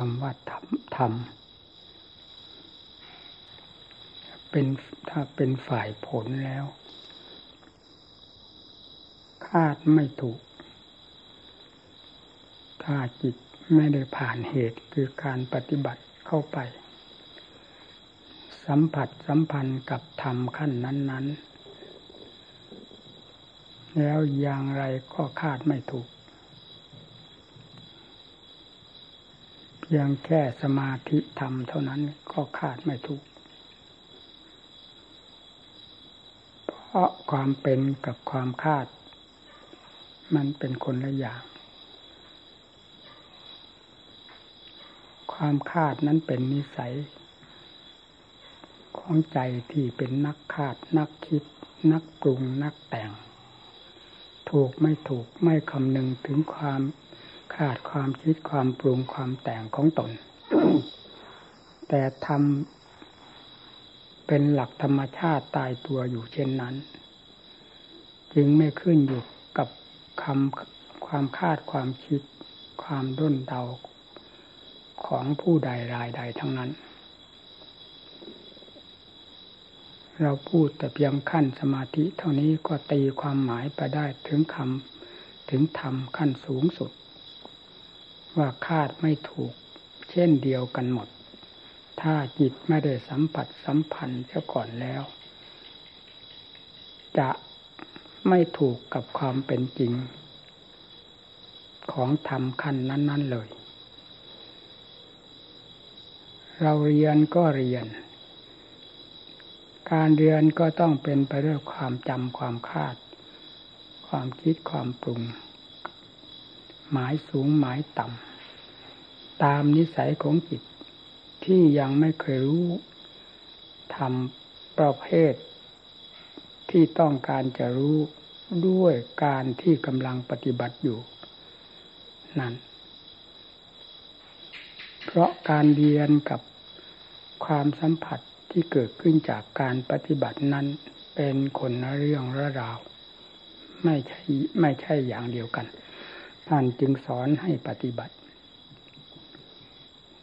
คำว่าธรรมธรรมเป็นถ้าเป็นฝ่ายผลแล้ว คาดไม่ถูก ถ้าจิตไม่ได้ผ่านเหตุคือการปฏิบัติเข้าไป สัมผัสสัมพันธ์กับธรรมขั้นนั้น ๆ แล้วอย่างไรก็คาดไม่ถูก พียงแค่สมาธิธรรมเท่านั้นก็ขาดไม่ถูก เพราะความเป็นกับความคาด มันเป็นคนละอย่าง ความคาดนั้นเป็นนิสัย ของใจที่เป็นนักคาด นักคิด นักปรุง นักแต่ง ถูกไม่ถูกไม่คำนึงถึงความาดความคิดความปรุงความแต่งของตน แต่ทำเป็นหลักธรรมชาติตายตัวอยู่เช่นนั้น จึงไม่ขึ้นอยู่กับคำความคาดความคิด ความด้นเดาของผู้ใดรายใดทั้งนั้น เราพูดแต่เพียงขั้นสมาธิเท่านี้ก็ตีความหมายไปได้ถึงคำถึงธรรมขั้นสูงสุด ว่าคาดไม่ถูก เช่นเดียวกันหมด ถ้าจิตไม่ได้สัมผัสสัมพันธ์เสียก่อนแล้ว จะไม่ถูกกับความเป็นจริง ของธรรมขั้นนั้น ๆเลย เราเรียนก็เรียน การเรียนก็ต้องเป็นไปด้วยความจำความคาด ความคิดความปรุงหมายสูงหมายต่ำ ตามนิสัยของจิต ที่ยังไม่เคยรู้ทำประเภท ที่ต้องการจะรู้ด้วยการที่กำลังปฏิบัติอยู่ นั่น เพราะการเรียนกับความสัมผัสที่เกิดขึ้นจากการปฏิบัตินั้นเป็นคนละเรื่องระราว ไม่ใช่ไม่ใช่อย่างเดียวกัน ท่านจึงสอนให้ปฏิบัติ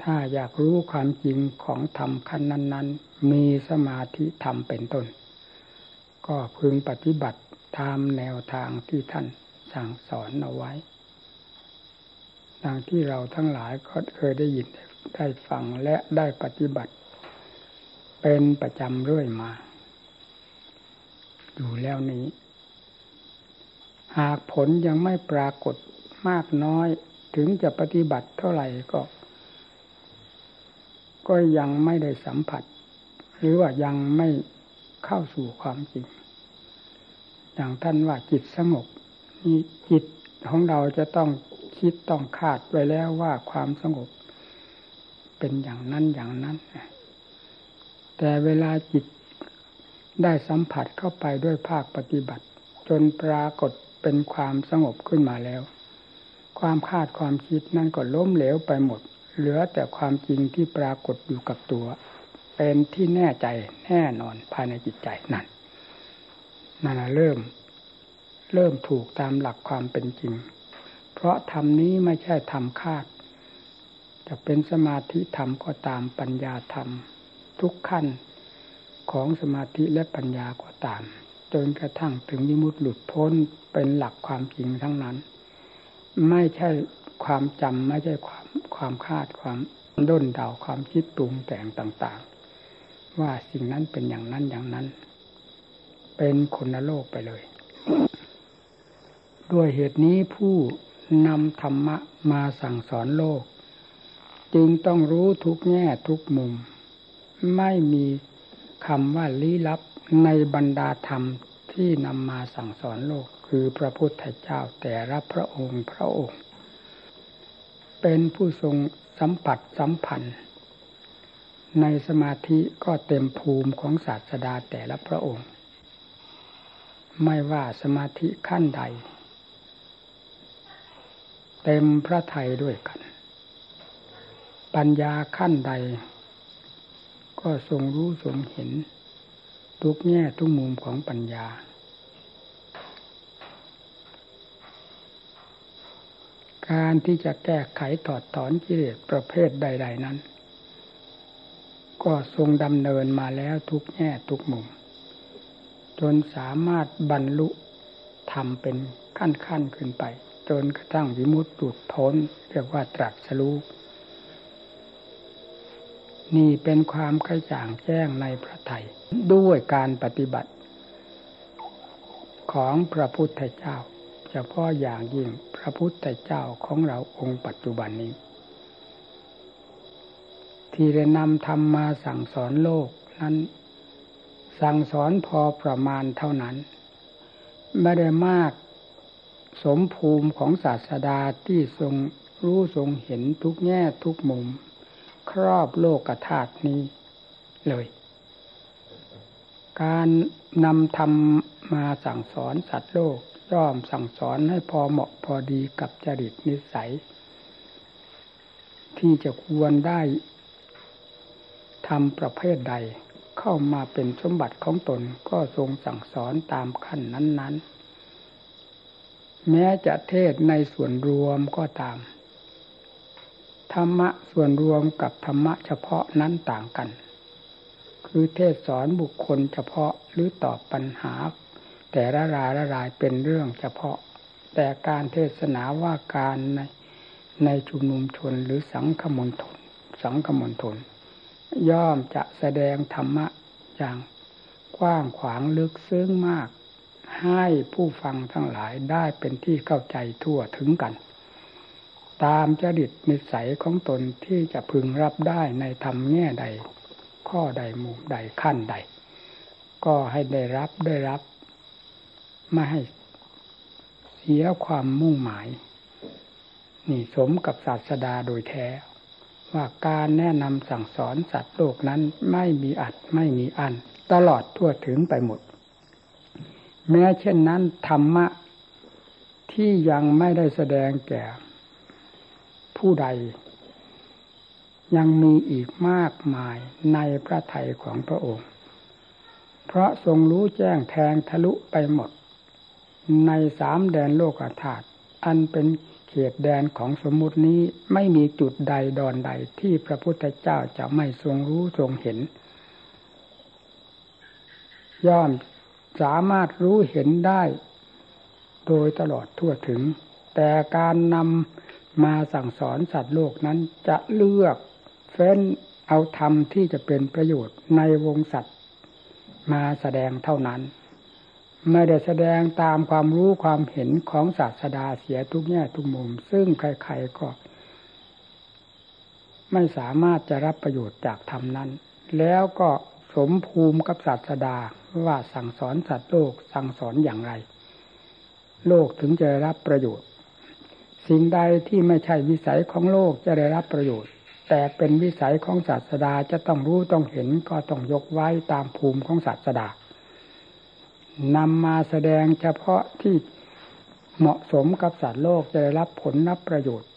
ถ้าอยากรู้ความจริงของธรรมขั้นนั้น ๆ มีสมาธิธรรมเป็นต้น ก็พึงปฏิบัติตามแนวทางที่ท่านสั่งสอนเอาไว้ ดังที่เราทั้งหลายก็เคยได้ยินได้ฟังและได้ปฏิบัติ เป็นประจำเรื่อยมา อยู่แล้วนี้ หากผลยังไม่ปรากฏมากน้อยถึงจะปฏิบัติเท่าไหร่ก็ ก็ยังไม่ได้สัมผัส หรือว่ายังไม่เข้าสู่ความจริง อย่างท่านว่าจิตสงบนี่จิตของเราจะต้องคิดต้องคาดไว้แล้วว่าความสงบ เป็นอย่างนั้นอย่างนั้น แต่เวลาจิตได้สัมผัสเข้าไปด้วยภาคปฏิบัติ จนปรากฏเป็นความสงบขึ้นมาแล้ว ความคาดความคิดนั่นก็ล้มเหลวไปหมด เหลือแต่ความจริงที่ปรากฏอยู่กับตัว เป็นที่แน่ใจแน่นอนภายในจิตใจนั่นนั่นเริ่ม เริ่มถูกตามหลักความเป็นจริง เพราะธรรมนี้ไม่ใช่ธรรมคาด จะเป็นสมาธิธรรมก็ตามปัญญาธรรม ทุกขั้นของสมาธิและปัญญาก็ตาม จนกระทั่งถึงยิมุตหลุดพ้นเป็นหลักความจริงทั้งนั้น ไม่ใช่ความจำไม่ใช่ความ ความคาดความด้นเดาความคิดปรุงแต่งต่างๆ ว่าสิ่งนั้นเป็นอย่างนั้นอย่างนั้น เป็นคนละโลกไปเลย ด้วยเหตุนี้ผู้นำธรรมะมาสั่งสอนโลก จึงต้องรู้ทุกแง่ทุกมุม ไม่มีคำว่าลี้ลับในบรรดาธรรมที่นำมาสั่งสอนโลกคือพระพุทธเจ้าแต่ละพระองค์พระองค์ เป็นผู้ทรงสัมผัสสัมพันธ์ ในสมาธิก็เต็มภูมิของศาสดาแต่ละพระองค์ ไม่ว่าสมาธิขั้นใด เต็มพระไทยด้วยกัน ปัญญาขั้นใด ก็ทรงรู้ทรงเห็น ทุกแง่ทุกมุมของปัญญา การที่จะแก้ไขถอดถอนกิเลสประเภทใด ๆ นั้น ก็ทรงดำเนินมาแล้วทุกแง่ทุกมุม จนสามารถบรรลุทำเป็นขั้นๆขึ้นไป จนกระทั่งวิมุตติพ้นเรียกว่าตรัสรู้นี่เป็นความกระจ่างแจ้งในพระไทยด้วยการปฏิบัติ ของพระพุทธเจ้า ฉพาะอย่างยิ่งพระพุทธเจ้าของเราองค์ปัจจุบันนี้ ที่ได้นำธรรมมาสั่งสอนโลกนั้นสั่งสอนพอประมาณเท่านั้น ไม่ได้มากสมภูมิของศาสดาที่ทรงรู้ทรงเห็นทุกแง่ทุกมุม ครอบโลกธาตุนี้เลย การนำธรรมมาสั่งสอนสัตว์โลก ย่อมสั่งสอนให้พอเหมาะพอดีกับจริตนิสัย ที่จะควรได้ทำประเภทใดเข้ามาเป็นสมบัติของตนก็ทรงสั่งสอนตามขั้นนั้น ๆ แม้จะเทศในส่วนรวมก็ตาม ธรรมะส่วนรวมกับธรรมะเฉพาะนั้นต่างกัน คือเทศสอนบุคคลเฉพาะหรือตอบปัญหา แต่ละรายละรายเป็นเรื่องเฉพาะ แต่การเทศนาว่าการในในชุมนุมชนหรือสังคมนทนสังคมนทนย่อมจะแสดงธรรมะอย่างกว้างขวางลึกซึ้งมาก ให้ผู้ฟังทั้งหลายได้เป็นที่เข้าใจทั่วถึงกัน ตามจริตนิสัยของตนที่จะพึงรับได้ในธรรมแง่ใด ข้อใดมุมใดขั้นใด ก็ให้ได้รับได้รับ ไม่ให้เสียความมุ่งหมาย นี่สมกับศาสดาโดยแท้ ว่าการแนะนำสั่งสอนสัตว์โลกนั้นไม่มีอัดไม่มีอัน ตลอดทั่วถึงไปหมด แม้เช่นนั้น ธรรมะ ที่ยังไม่ได้แสดงแก่ ผู้ใด ยังมีอีกมากมายในพระทัยของพระองค์ เพราะทรงรู้แจ้งแทงทะลุไปหมด ในสามแดนโลกธาตุอันเป็นเขตแดนของสมมุตินี้ไม่มีจุดใดดอนใดที่พระพุทธเจ้าจะไม่ทรงรู้ทรงเห็น ย่อมสามารถรู้เห็นได้ โดยตลอดทั่วถึง แต่การนำมาสั่งสอนสัตว์โลกนั้นจะเลือกเฟ้นเอาธรรมที่จะเป็นประโยชน์ในวงสัตว์มาแสดงเท่านั้น ไม่ได้แสดงตามความรู้ความเห็นของศาสดาเสียทุกแง่ทุกมุม ซึ่งใครๆก็ ไม่สามารถจะรับประโยชน์จากธรรมนั้น แล้วก็สมภูมิกับศาสดาว่าสั่งสอนสัตว์โลกสั่งสอนอย่างไร โลกถึงจะรับประโยชน์ สิ่งใดที่ไม่ใช่วิสัยของโลกจะได้รับประโยชน์ แต่เป็นวิสัยของศาสดาจะต้องรู้ต้องเห็นก็ต้องยกไว้ตามภูมิของศาสดา นำมาแสดงเฉพาะที่เหมาะสมกับสัตว์โลกจะได้รับผลรับประโยชน์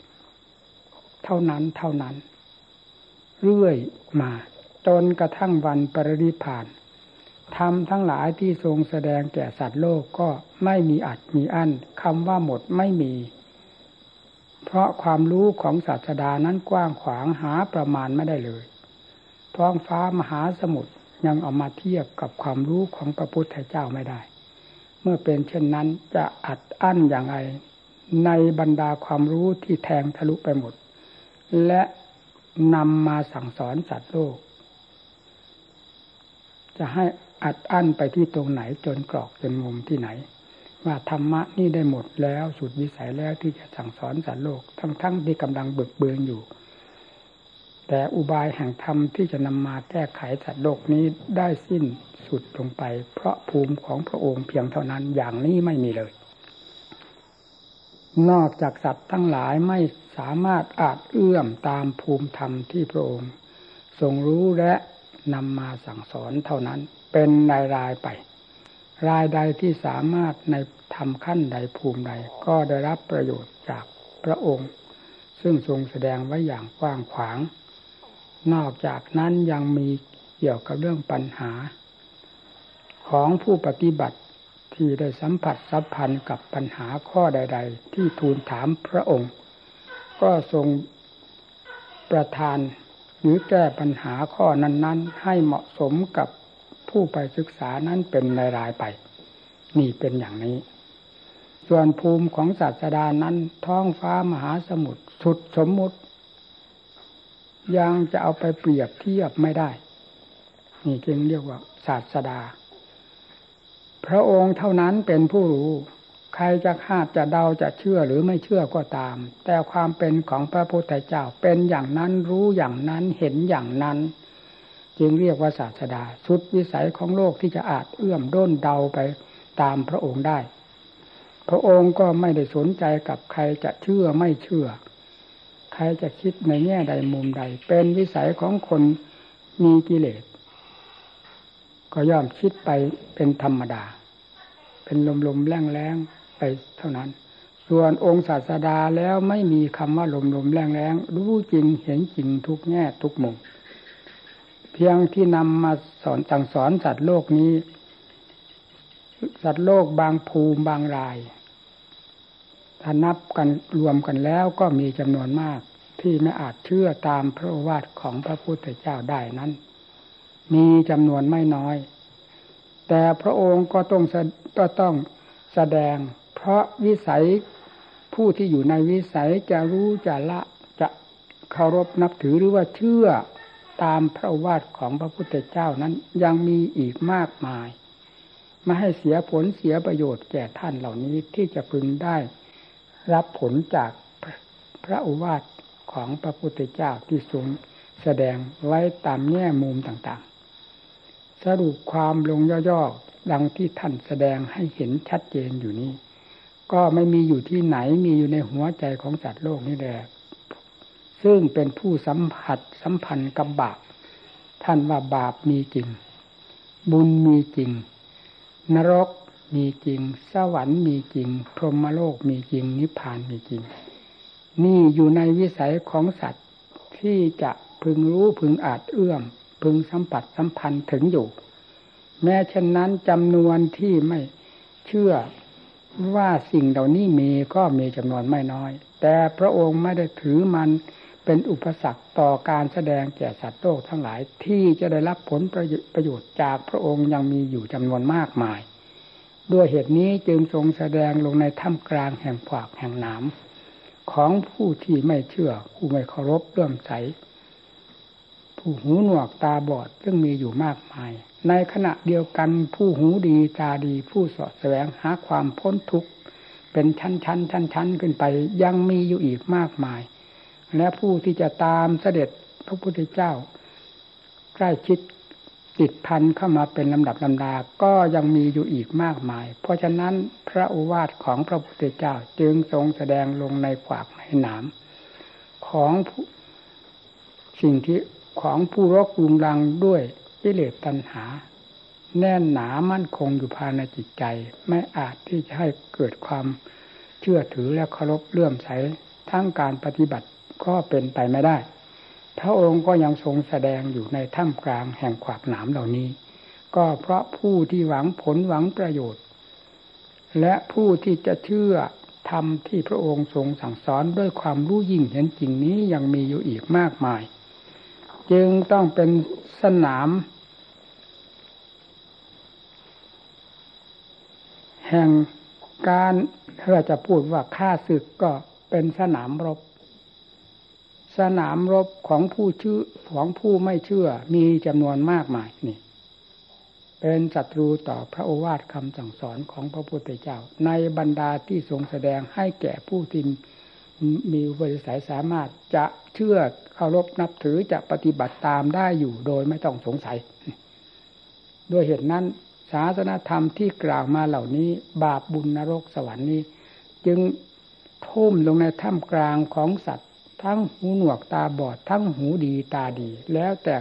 เท่านั้นเท่านั้น เรื่อยมา จนกระทั่งวันปรินิพานทำทั้งหลายที่ทรงแสดงแก่สัตว์โลกก็ไม่มีอัดมีอั้นคำว่าหมดไม่มี เพราะความรู้ของศาสดานั้นกว้างขวางหาประมาณไม่ได้เลยท้องฟ้ามหาสมุทร ยังเอามาเทียบกับความรู้ของพระพุทธเจ้าไม่ได้ เมื่อเป็นเช่นนั้นจะอัดอั้นอย่างไรในบรรดาความรู้ที่แทงทะลุไปหมด และนำมาสั่งสอนสัตว์โลก จะให้อัดอั้นไปที่ตรงไหนจนกรอกจนมุมที่ไหน ว่าธรรมะนี่ได้หมดแล้วสุดวิสัยแล้วที่จะสั่งสอนสัตว์โลก ทั้งๆทที่กำลังเบิกเบือนอยู่ แต่อุบายแห่งธรรมที่จะนำมาแก้ไขสัตว์โลกนี้ได้สิ้นสุดลงไป เพราะภูมิของพระองค์เพียงเท่านั้นอย่างนี้ไม่มีเลย นอกจากสัตว์ทั้งหลายไม่สามารถอาจเอื้อมตามภูมิธรรมที่พระองค์ทรงรู้และนำมาสั่งสอนเท่านั้น เป็นรายรายไป รายใดที่สามารถในทำขั้นใดภูมิใด ก็ได้รับประโยชน์จากพระองค์ ซึ่งทรงแสดงไว้อย่างกว้างขวาง นอกจากนั้นยังมีเกี่ยวกับเรื่องปัญหา ของผู้ปฏิบัติที่ได้สัมผัสสัมพันธ์กับปัญหาข้อใด ๆ ที่ทูลถามพระองค์ ก็ทรงประทานหรือแก้ปัญหาข้อนั้น ๆ ให้เหมาะสมกับผู้ไปศึกษานั้นเป็นรายๆไป นี่เป็นอย่างนี้ ส่วนภูมิของศาสดานั้นท้องฟ้ามหาสมุทรสุดสมมุติ ยังจะเอาไปเปรียบเทียบไม่ได้ นี่จึงเรียกว่าศาสดา พระองค์เท่านั้นเป็นผู้รู้ ใครจะคาดจะเดาจะเชื่อหรือไม่เชื่อก็ตาม แต่ความเป็นของพระพุทธเจ้าเป็นอย่างนั้นรู้อย่างนั้นเห็นอย่างนั้น จึงเรียกว่าศาสดาสุดวิสัยของโลกที่จะอาจเอื้อมด้นเดาไปตามพระองค์ได้ พระองค์ก็ไม่ได้สนใจกับใครจะเชื่อไม่เชื่อ ครจะคิดในแง่ใดมุมใด เป็นวิสัยของคนมีกิเลส ก็ย่อมคิดไปเป็นธรรมดา เป็นลมๆแรงๆไปเท่านั้น ส่วนองค์ศาสดาแล้วไม่มีคำว่าลมลมแรงแรงรู้จริงเห็นจริงทุกแง่ทุกมุมเพียงที่นำมาสอนสั่งสอนสัตว์โลกนี้ สัตว์โลกบางภูมิบางราย ถ้านับกันรวมกันแล้วก็มีจำนวนมาก ที่ไม่อาจเชื่อตามพระวาทของพระพุทธเจ้าได้นั้น มีจำนวนไม่น้อย แต่พระองค์ก็ต้องก็ต้องแสดง เพราะวิสัยผู้ที่อยู่ในวิสัยจะรู้จะละจะเคารพนับถือหรือว่าเชื่อตามพระวาทของพระพุทธเจ้านั้นยังมีอีกมากมาย มาให้เสียผลเสียประโยชน์แก่ท่านเหล่านี้ที่จะพึงได้ รับผลจากพระอุวาทของพระพุทธเจ้าที่ทรงแสดงไว้ตามแง่มุมต่างๆ สรุปความลงย่อๆ ดังที่ท่านแสดงให้เห็นชัดเจนอยู่นี้ ก็ไม่มีอยู่ที่ไหนมีอยู่ในหัวใจของสัตโลกนี่แหละซึ่งเป็นผู้สัมผัสสัมพันธ์กับบาป ท่านว่าบาปมีจริง บุญมีจริง นรก มีจริง สวรรค์มีจริง พรหมโลกมีจริง นิพพานมีจริง นี่อยู่ในวิสัยของสัตว์ที่จะพึงรู้พึงอาจเอื้อม พึงสัมผัสสัมพันธ์ถึงอยู่ แม้เช่นนั้นจำนวนที่ไม่เชื่อว่าสิ่งเหล่านี้มีก็มีจำนวนไม่น้อย แต่พระองค์ไม่ได้ถือมันเป็นอุปสรรคต่อการแสดงแก่สัตว์โลกทั้งหลายที่จะได้รับผลประโยชน์จากพระองค์ยังมีอยู่จำนวนมากมาย ด้วยเหตุนี้จึงทรงแสดงลงในถ้ำกลางแห่งขวากแห่งหนามของผู้ที่ไม่เชื่อ ผู้ไม่เคารพเลื่อมใส ผู้หูหนวกตาบอดซึ่งมีอยู่มากมาย ในขณะเดียวกันผู้หูดีตาดี ผู้สอดแสวงหาความพ้นทุกข์เป็นชั้นชั้นชั้นชั้นขึ้นไปยังมีอยู่อีกมากมาย และผู้ที่จะตามเสด็จพระพุทธเจ้า ใกล้ชิด ติดพันเข้ามาเป็นลำดับลำดา ก็ยังมีอยู่อีกมากมาย เพราะฉะนั้นพระอุวาทของพระพุทธเจ้าจึงทรงแสดงลงในขวากในหนามของสิ่งที่ของผู้รกุงรังด้วยกิเลสตัณหา แน่นหนามั่นคงอยู่ภายในจิตใจ ไม่อาจที่จะให้เกิดความเชื่อถือและเคารพเลื่อมใสทั้งการปฏิบัติก็เป็นไปไม่ได้ พระองค์ก็ยังทรงแสดงอยู่ในถ้ำกลางแห่งขวากหนามเหล่านี้ ก็เพราะผู้ที่หวังผลหวังประโยชน์ และผู้ที่จะเชื่อธรรมที่พระองค์ทรงสั่งสอนด้วยความรู้ยิ่งเห็นจริงนี้ยังมีอยู่อีกมากมาย จึงต้องเป็นสนาม แห่งการเราจะพูดว่าฆ่าศึกก็เป็นสนามรบ สนามรบของผู้ชื่อของผู้ไม่เชื่อมีจำนวนมากมายนี่ เป็นศัตรูต่อพระโอวาทคำสั่งสอนของพระพุทธเจ้า ในบรรดาที่ทรงแสดงให้แก่ผู้ที่มีบริสัยสามารถจะเชื่อเคารพนับถือจะปฏิบัติตามได้อยู่โดยไม่ต้องสงสัย ด้วยเหตุนั้นศาสนธรรมที่กล่าวมาเหล่านี้ บาปบุญนรกสวรรค์นี้ จึงทุ่มลงในถ้ำกลางของสัตว ทั้งหูหนวกตาบอด ทั้งหูดีตาดี แล้วแต่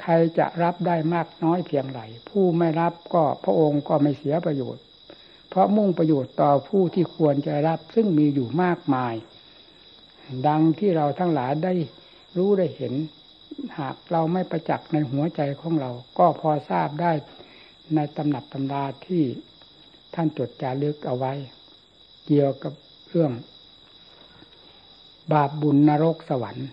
ใครจะรับได้มากน้อยเพียงไรผู้ไม่รับก็พระองค์ก็ไม่เสียประโยชน์ เพราะมุ่งประโยชน์ต่อผู้ที่ควรจะรับซึ่งมีอยู่มากมาย ดังที่เราทั้งหลายได้รู้ได้เห็น หากเราไม่ประจักษ์ในหัวใจของเรา ก็พอทราบได้ในตำหนับตำราที่ท่านจดจารึกเอาไว้ เกี่ยวกับเรื่อง บาปบุญนรกสวรรค์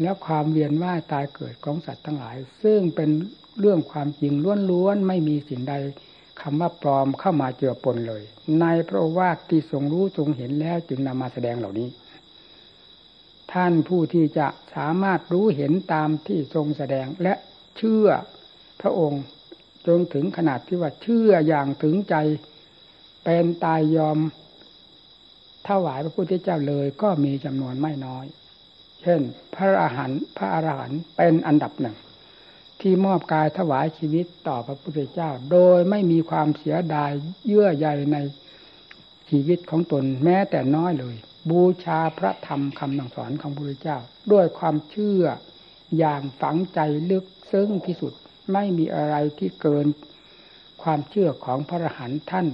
แล้วความเวียนว่ายตายเกิดของสัตว์ทั้งหลาย ซึ่งเป็นเรื่องความจริงล้วนๆไม่มีสิ่งใดคำว่าปลอมเข้ามาเจือปนเลย ในพระว่าที่ทรงรู้ทรงเห็นแล้วจึงนำมาแสดงเหล่านี้ ท่านผู้ที่จะสามารถรู้เห็นตามที่ทรงแสดงและเชื่อพระองค์จนถึงขนาดที่ว่าเชื่ออย่างถึงใจ เป็นตายยอม ถวายพระพุทธเจ้าเลยก็มีจำนวนไม่น้อย เช่น พระอรหันต์พระอรหันต์เป็นอันดับหนึ่ง ที่มอบกายถวายชีวิตต่อพระพุทธเจ้า โดยไม่มีความเสียดายเยื่อใยในชีวิตของตนแม้แต่น้อยเลย บูชาพระธรรมคำสั่งสอนของพระพุทธเจ้า ด้วยความเชื่ออย่างฝังใจลึกซึ้งที่สุดไม่มีอะไรที่เกินความเชื่อของพระอรหันต์ท่าน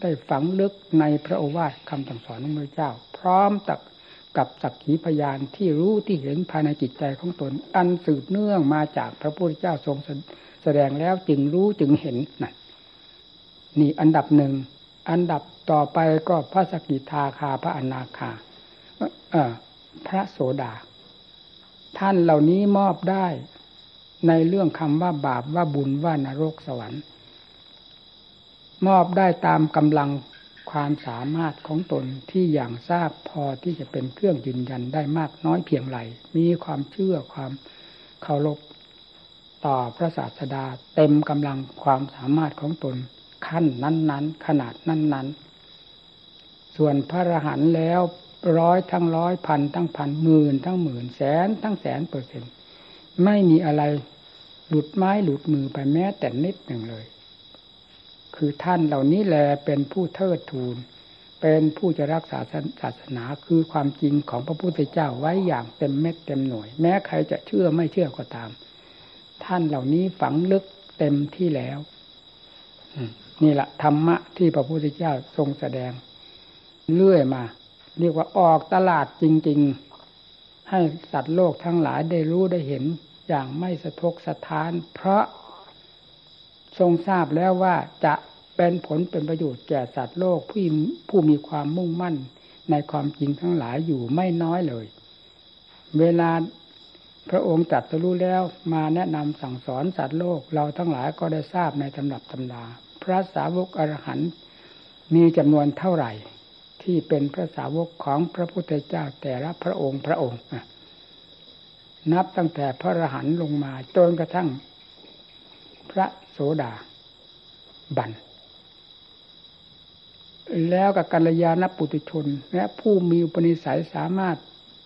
ได้ฝังลึกในพระโอวาทคำสั่งสอนของพระเจ้า พร้อมตักกับสักขีพยานที่รู้ที่เห็นภายในจิตใจของตน อันสืบเนื่องมาจากพระพุทธเจ้าทรงแสดงแล้วจึงรู้จึงเห็นนั่นนี่อันดับหนึ่งอันดับต่อไปก็พระสกิทาคาพระอนาคาพระโสดา ท่านเหล่านี้มอบได้ในเรื่องคำว่าบาปว่าบุญว่านรกสวรรค์ มอบได้ตามกำลังความสามารถของตนที่อย่างทราบพอที่จะเป็นเครื่องยืนยันได้มากน้อยเพียงไรมีความเชื่อความเคารพต่อพระศาสดาเต็มกำลังความสามารถของตนขั้นนั้น ๆ ขนาดนั้น ๆ ส่วนพระอรหันต์แล้วร้อยทั้งร้อยพันทั้งพันหมื่นทั้งหมื่นแสนทั้งแสนเปอร์เซ็นต์ไม่มีอะไรหลุดไม้หลุดมือไปแม้แต่นิดหนึ่งเลย คือท่านเหล่านี้แลเป็นผู้เทิดทูน เป็นผู้จะรักษาศาสนาคือความจริงของพระพุทธเจ้าไว้อย่างเต็มเม็ดเต็มหน่วย แม้ใครจะเชื่อไม่เชื่อก็ตาม ท่านเหล่านี้ฝังลึกเต็มที่แล้วนี่แหละธรรมะที่พระพุทธเจ้าทรงแสดง เรื่อยมา เรียกว่าออกตลาดจริง ๆ ให้สัตว์โลกทั้งหลายได้รู้ได้เห็นอย่างไม่สะทกสะท้าน เพราะทรงทราบแล้วว่าจะ เป็นผลเป็นประโยชน์แก่สัตว์โลกผู้ผู้มีความมุ่งมั่นในความจริงทั้งหลายอยู่ไม่น้อยเลย เวลาพระองค์จัดรู้แล้วมาแนะนำสั่งสอนสัตว์โลกเราทั้งหลายก็ได้ทราบในตำรับตำราพระสาวกอรหันต์มีจำนวนเท่าไหร่ ที่เป็นพระสาวกของพระพุทธเจ้าแต่ละพระองค์พระองค์นับตั้งแต่พระอรหันต์ลงมาจนกระทั่ง พระโสดาบัน แล้วกับกัลยาณปุตุชน และผู้มีอุปนิสัยสามารถ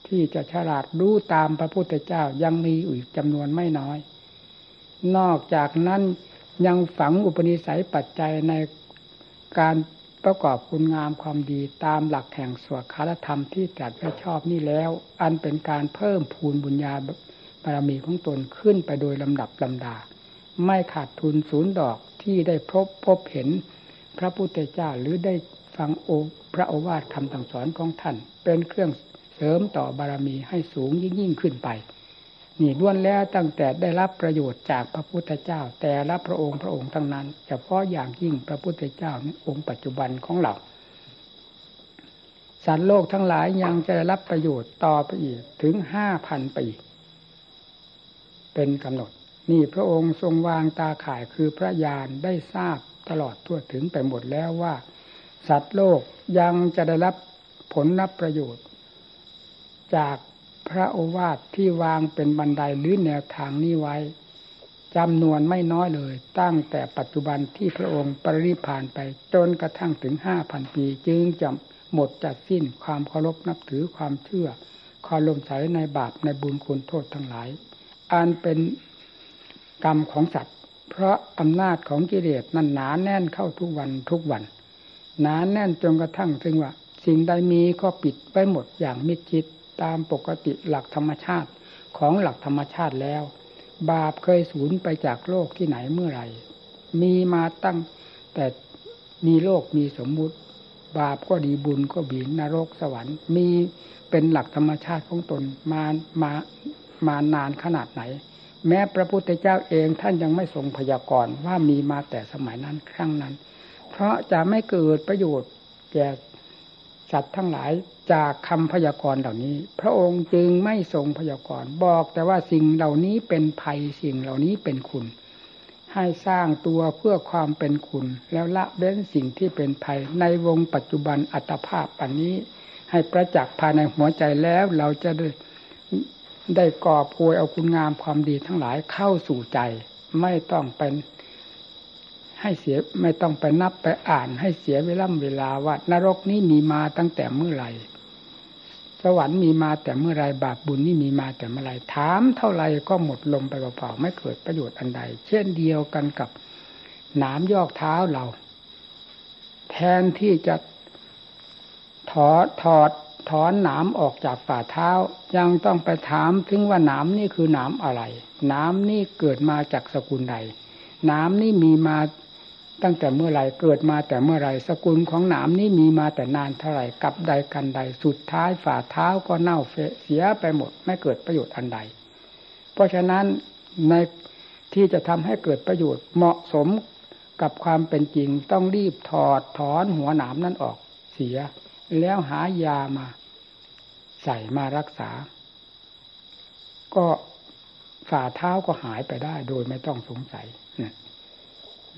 ที่จะฉลาดรู้ตามพระพุทธเจ้ายังมีอีกจำนวนไม่น้อย นอกจากนั้นยังฝังอุปนิสัยปัจจัยในการประกอบคุณงามความดีตามหลักแห่งสวดคารธรรมที่จัดไว้ชอบนี่แล้ว อันเป็นการเพิ่มพูนบุญญาบารมีของตนขึ้นไปโดยลำดับลำดา ไม่ขาดทุนศูนย์ดอกที่ได้พบพบเห็น พระพุทธเจ้าหรือได้ฟังโอพระโอวาทคำสั่งสอนของท่าน เป็นเครื่องเสริมต่อบารมีให้สูงยิ่งยิ่งขึ้นไป นี่ล้วนแล้วตั้งแต่ได้รับประโยชน์จากพระพุทธเจ้า แต่ละพระองค์พระองค์ทั้งนั้นเฉพาะอย่างยิ่งพระพุทธเจ้าองค์ปัจจุบันของเราสัตว์โลกทั้งหลายยังจะได้รับประโยชน์ต่อไปอีกถึงห้าพันปีเป็นกำหนด นี่พระองค์ทรงวางตาข่ายคือพระญาณได้ทราบ ตลอดทั่วถึงไปหมดแล้วว่า สัตว์โลกยังจะได้รับผลรับประโยชน์ จากพระโอวาทที่วางเป็นบันไดหรือแนวทางนี้ไว้จำนวนไม่น้อยเลย ตั้งแต่ปัจจุบันที่พระองค์ปรินิพานไป จนกระทั่งถึงห้าพันปี จึงจะหมดจัดสิ้นความเคารพนับถือความเชื่อ ความลมใสในบาปในบุญคุณโทษทั้งหลาย อันเป็นกรรมของสัตว์ เพราะอำนาจของกิเลสนั้นหนาแน่นเข้าทุกวันทุกวัน หนาแน่นจนกระทั่งถึงว่า สิ่งใดมีก็ปิดไว้หมดอย่างมิดชิดตามปกติหลักธรรมชาติของหลักธรรมชาติแล้ว บาปเคยสูญไปจากโลกที่ไหนเมื่อไหร่ มีมาตั้งแต่มีโลกมีสมมุติ บาปก็ดีบุญก็บีนรกสวรรค์ มีเป็นหลักธรรมชาติของตนมามามานานขนาดไหน แม้พระพุทธเจ้าเองท่านยังไม่ทรงพยากรณ์ว่ามีมาแต่สมัยนั้นครั้งนั้น เพราะจะไม่เกิดประโยชน์แก่สัตว์ทั้งหลายจากคำพยากรณ์เหล่านี้ พระองค์จึงไม่ทรงพยากรณ์บอกแต่ว่าสิ่งเหล่านี้เป็นภัยสิ่งเหล่านี้เป็นคุณ ให้สร้างตัวเพื่อความเป็นคุณ แล้วละเว้นสิ่งที่เป็นภัย ในวงปัจจุบันอัตภาพอันนี้ ให้ประจักษ์ภายในหัวใจแล้วเราจะได้ ได้กอบโวยเอาคุณงามความดีทั้งหลายเข้าสู่ใจ ไม่ต้องเป็นให้เสียไม่ต้องไปนับไปอ่านให้เสียเวลาเวลาว่านรกนี้มีมาตั้งแต่เมื่อไหร่สวรรค์มีมาแต่เมื่อไรบาปบุญนี่มีมาแต่เมื่อไรถามเท่าไรก็หมดลมไปเปล่าๆไม่เกิดประโยชน์อันใด เช่นเดียวกันกับหนามยอกเท้าเรา แทนที่จะถอดถอด ถอนหนามออกจากฝ่าเท้า ยังต้องไปถามถึงว่าหนามนี่คือหนามอะไรหนามนี่เกิดมาจากสกุลใดหนามนี่มีมาตั้งแต่เมื่อไรเกิดมาแต่เมื่อไรสกุลของหนามนี้มีมาแต่นานเท่าไหร่กับใดกันใดสุดท้ายฝ่าเท้าก็เน่าเสียไปหมด ไม่เกิดประโยชน์อันใด เพราะฉะนั้นในที่จะทำให้เกิดประโยชน์เหมาะสมกับความเป็นจริงต้องรีบถอดถอนหัวหนามนั้นออกเสีย แล้วหายามา ใส่มารักษา ก็ฝ่าเท้าก็หายไปได้โดยไม่ต้องสงสัย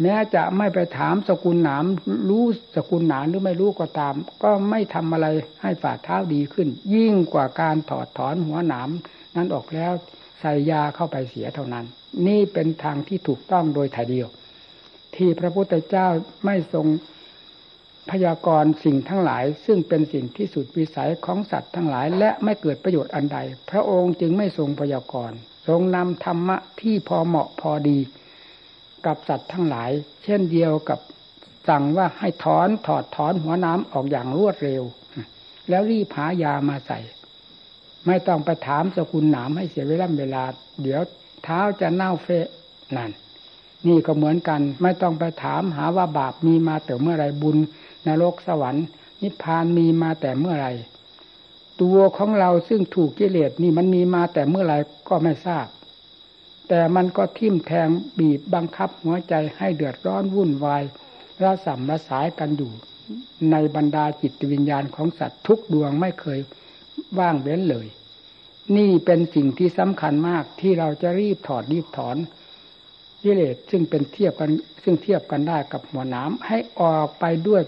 แม้จะไม่ไปถามสกุลหนามรู้สกุลหนามหรือไม่รู้ก็ตาม ก็ไม่ทำอะไรให้ฝ่าเท้าดีขึ้น ยิ่งกว่าการถอดถอนหัวหนามนั้นออกแล้วใส่ยาเข้าไปเสียเท่านั้น นี่เป็นทางที่ถูกต้องโดยถ่ายเดียว ที่พระพุทธเจ้าไม่ทรง พยากรณ์สิ่งทั้งหลาย ซึ่งเป็นสิ่งที่สุดวิสัยของสัตว์ทั้งหลาย และไม่เกิดประโยชน์อันใด พระองค์จึงไม่ทรงพยากรณ์ทรงนำธรรมะที่พอเหมาะพอดี กับสัตว์ทั้งหลาย เช่นเดียวกับสั่งว่าให้ถอนถอดถอนหัวน้ำออกอย่างรวดเร็ว แล้วรีบหายามาใส่ ไม่ต้องไปถามสกุลหนามให้เสียเวลาเวลา เดี๋ยวเท้าจะเน่าเฟะนั่น นี่ก็เหมือนกัน ไม่ต้องไปถามหาว่าบาปมีมาแต่เมื่อไรบุญ นรกสวรรค์ นิพพานมีมาแต่เมื่อไรตัวของเราซึ่งถูกกิเลสนี่มันมีมาแต่เมื่อไหร่ก็ไม่ทราบ แต่มันก็ทิ่มแทงบีบบังคับหัวใจให้เดือดร้อนวุ่นวายระสัมระสายกันอยู่ ในบรรดาจิตวิญญาณของสัตว์ทุกดวงไม่เคยว่างเว้นเลย นี่เป็นสิ่งที่สำคัญมากที่เราจะรีบถอดรีบถอนกิเลสซึ่งเป็นเทียบกันซึ่งเทียบกันได้กับหัวน้ำให้ออกไปด้วย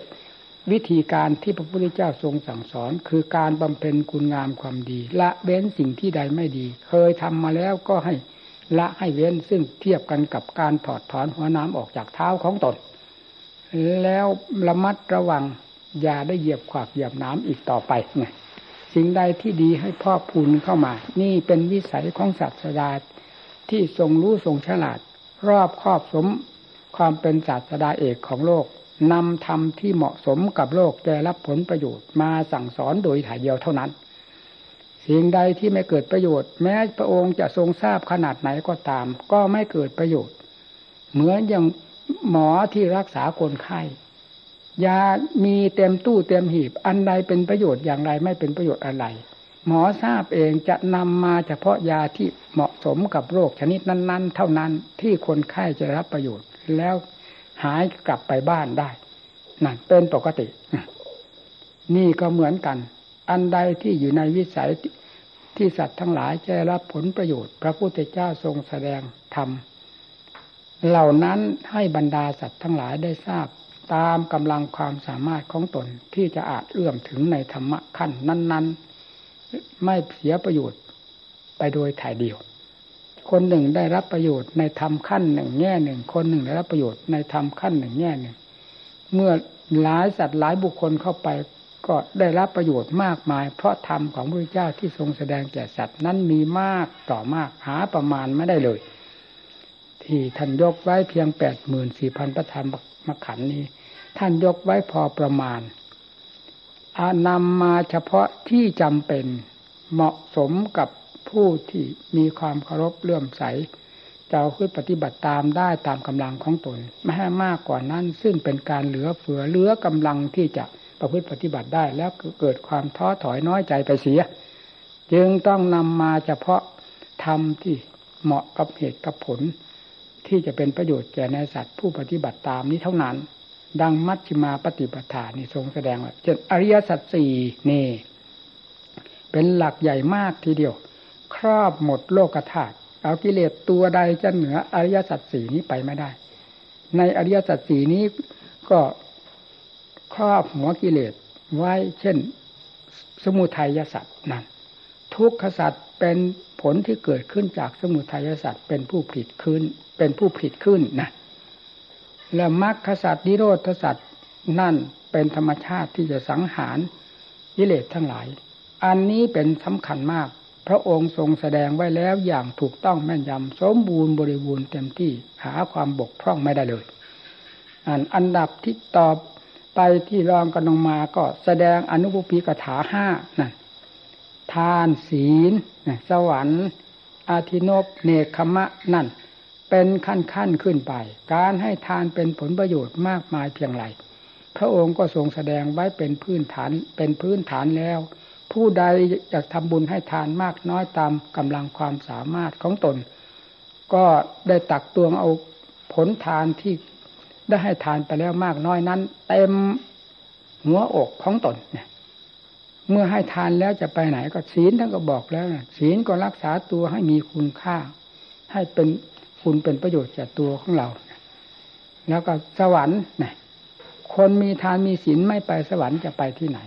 วิธีการที่พระพุทธเจ้าทรงสั่งสอน คือการบำเพ็ญคุณงามความดี ละเบ้นสิ่งที่ใดไม่ดี เคยทำมาแล้วก็ให้ละให้เว้นซึ่งเทียบกันกับการถอดถอนหัวน้ำออกจากเท้าของตน แล้วระมัดระวังอย่าได้เหยียบขวากเหยียบน้ำอีกต่อไปไงสิ่งใดที่ดีให้พ่อพูนเข้ามา นี่เป็นวิสัยของศาสดาที่ทรงรู้ทรงฉลาด รอบครอบสมความเป็นศาสดาเอกของโลก นำธรรมที่เหมาะสมกับโลกได้รับผลประโยชน์มาสั่งสอนโดยถ่ายเดียวเท่านั้น สิ่งใดที่ไม่เกิดประโยชน์ แม้พระองค์จะทรงทราบขนาดไหนก็ตาม ก็ไม่เกิดประโยชน์ เหมือนอย่างหมอที่รักษาคนไข้ยามีเต็มตู้เต็มหีบ อันใดเป็นประโยชน์อย่างไรไม่เป็นประโยชน์อะไร หมอทราบเองจะนำมาเฉพาะยาที่เหมาะสมกับโรคชนิดนั้น ๆ เท่านั้นที่คนไข้จะรับประโยชน์ แล้ว หายกลับไปบ้านได้นั่นเป็นปกติ นี่ก็เหมือนกัน อันใดที่อยู่ในวิสัยที่สัตว์ทั้งหลายจะรับผลประโยชน์ พระพุทธเจ้าทรงแสดงธรรมเหล่านั้นให้บรรดาสัตว์ทั้งหลายได้ทราบตามกำลังความสามารถของตนที่จะอาจเอื้อมถึงในธรรมะขั้นนั้น ๆ ไม่เสียประโยชน์ไปโดยถ่ายเดียว คนหนึ่งได้รับประโยชน์ในธรรมขั้นหนึ่ง แง่หนึ่ง คนหนึ่งได้รับประโยชน์ในธรรมขั้นหนึ่งแง่หนึ่ง เมื่อหลายสัตว์หลายบุคคลเข้าไปก็ได้รับประโยชน์มากมาย เพราะธรรมของพระเจ้าที่ทรงแสดงแก่สัตว์นั้นมีมากต่อมากหาประมาณไม่ได้เลย ที่ท่านยกไว้เพียงแปดหมื่นสี่พันประธรรมมขันนี้ ท่านยกไว้พอประมาณอานำมาเฉพาะที่จำเป็นเหมาะสมกับ ผู้ที่มีความเคารพเลื่อมใสจะขึ้นปฏิบัติตามได้ตามกำลังของตน ไม่ให้มากกว่านั้น ซึ่งเป็นการเหลือเฟือเหลือกำลังที่จะประพฤติปฏิบัติได้ แล้วเกิดความท้อถอยน้อยใจไปเสีย จึงต้องนำมาเฉพาะธรรมที่เหมาะกับเหตุกับผล ที่จะเป็นประโยชน์แก่ในสัตว์ผู้ปฏิบัติตามนี้เท่านั้น ดังมัชฌิมาปฏิปทานี่ทรงแสดงว่าเช่นอริยสัจสี่นี่ เป็นหลักใหญ่มากทีเดียว ครอบหมดโลกธาตุเอากิเลสตัวใดจะเหนืออริยสัจสี่นี้ไปไม่ได้ ในอริยสัจสี่นี้ก็ครอบหัวกิเลสไว้เช่น สมุทัยสัตว์นั่นทุกขสัตว์เป็นผลที่เกิดขึ้นจากสมุทัยสัตว์เป็นผู้ผลิตขึ้น เป็นผู้ผลิตขึ้นนะและมรรคสัตว์นิโรธสัตว์นั่นเป็นธรรมชาติที่จะสังหารกิเลสทั้งหลาย อันนี้เป็นสำคัญมาก พระองค์ทรงแสดงไว้แล้วอย่างถูกต้องแม่นยำสมบูรณ์บริบูรณ์เต็มที่หาความบกพร่องไม่ได้เลย อันอันดับที่ตอบไปที่รองกันลงมาก็แสดงอนุปปีกถาห้านั่นทานศีลสวรรค์ อาทินบเนคขมะนั่น เป็นขั้นขั้นขึ้นไป การให้ทานเป็นผลประโยชน์มากมายเพียงไรพระองค์ก็ทรงแสดงไว้เป็นพื้นฐานเป็นพื้นฐานแล้ว ผู้ใดอยากทำบุญให้ทานมากน้อยตามกำลังความสามารถของตน ก็ได้ตักตวงเอาผลทานที่ได้ให้ทานไปแล้วมากน้อยนั้น เต็มหัวอกของตนเนี่ยเมื่อให้ทานแล้วจะไปไหนก็ศีลท่านก็บอกแล้วนะศีลก็รักษาตัวให้มีคุณค่า ให้เป็นคุณเป็นประโยชน์แก่ตัวของเรา แล้วก็สวรรค์นะคนมีทานมีศีลไม่ไปสวรรค์จะไปที่ไหน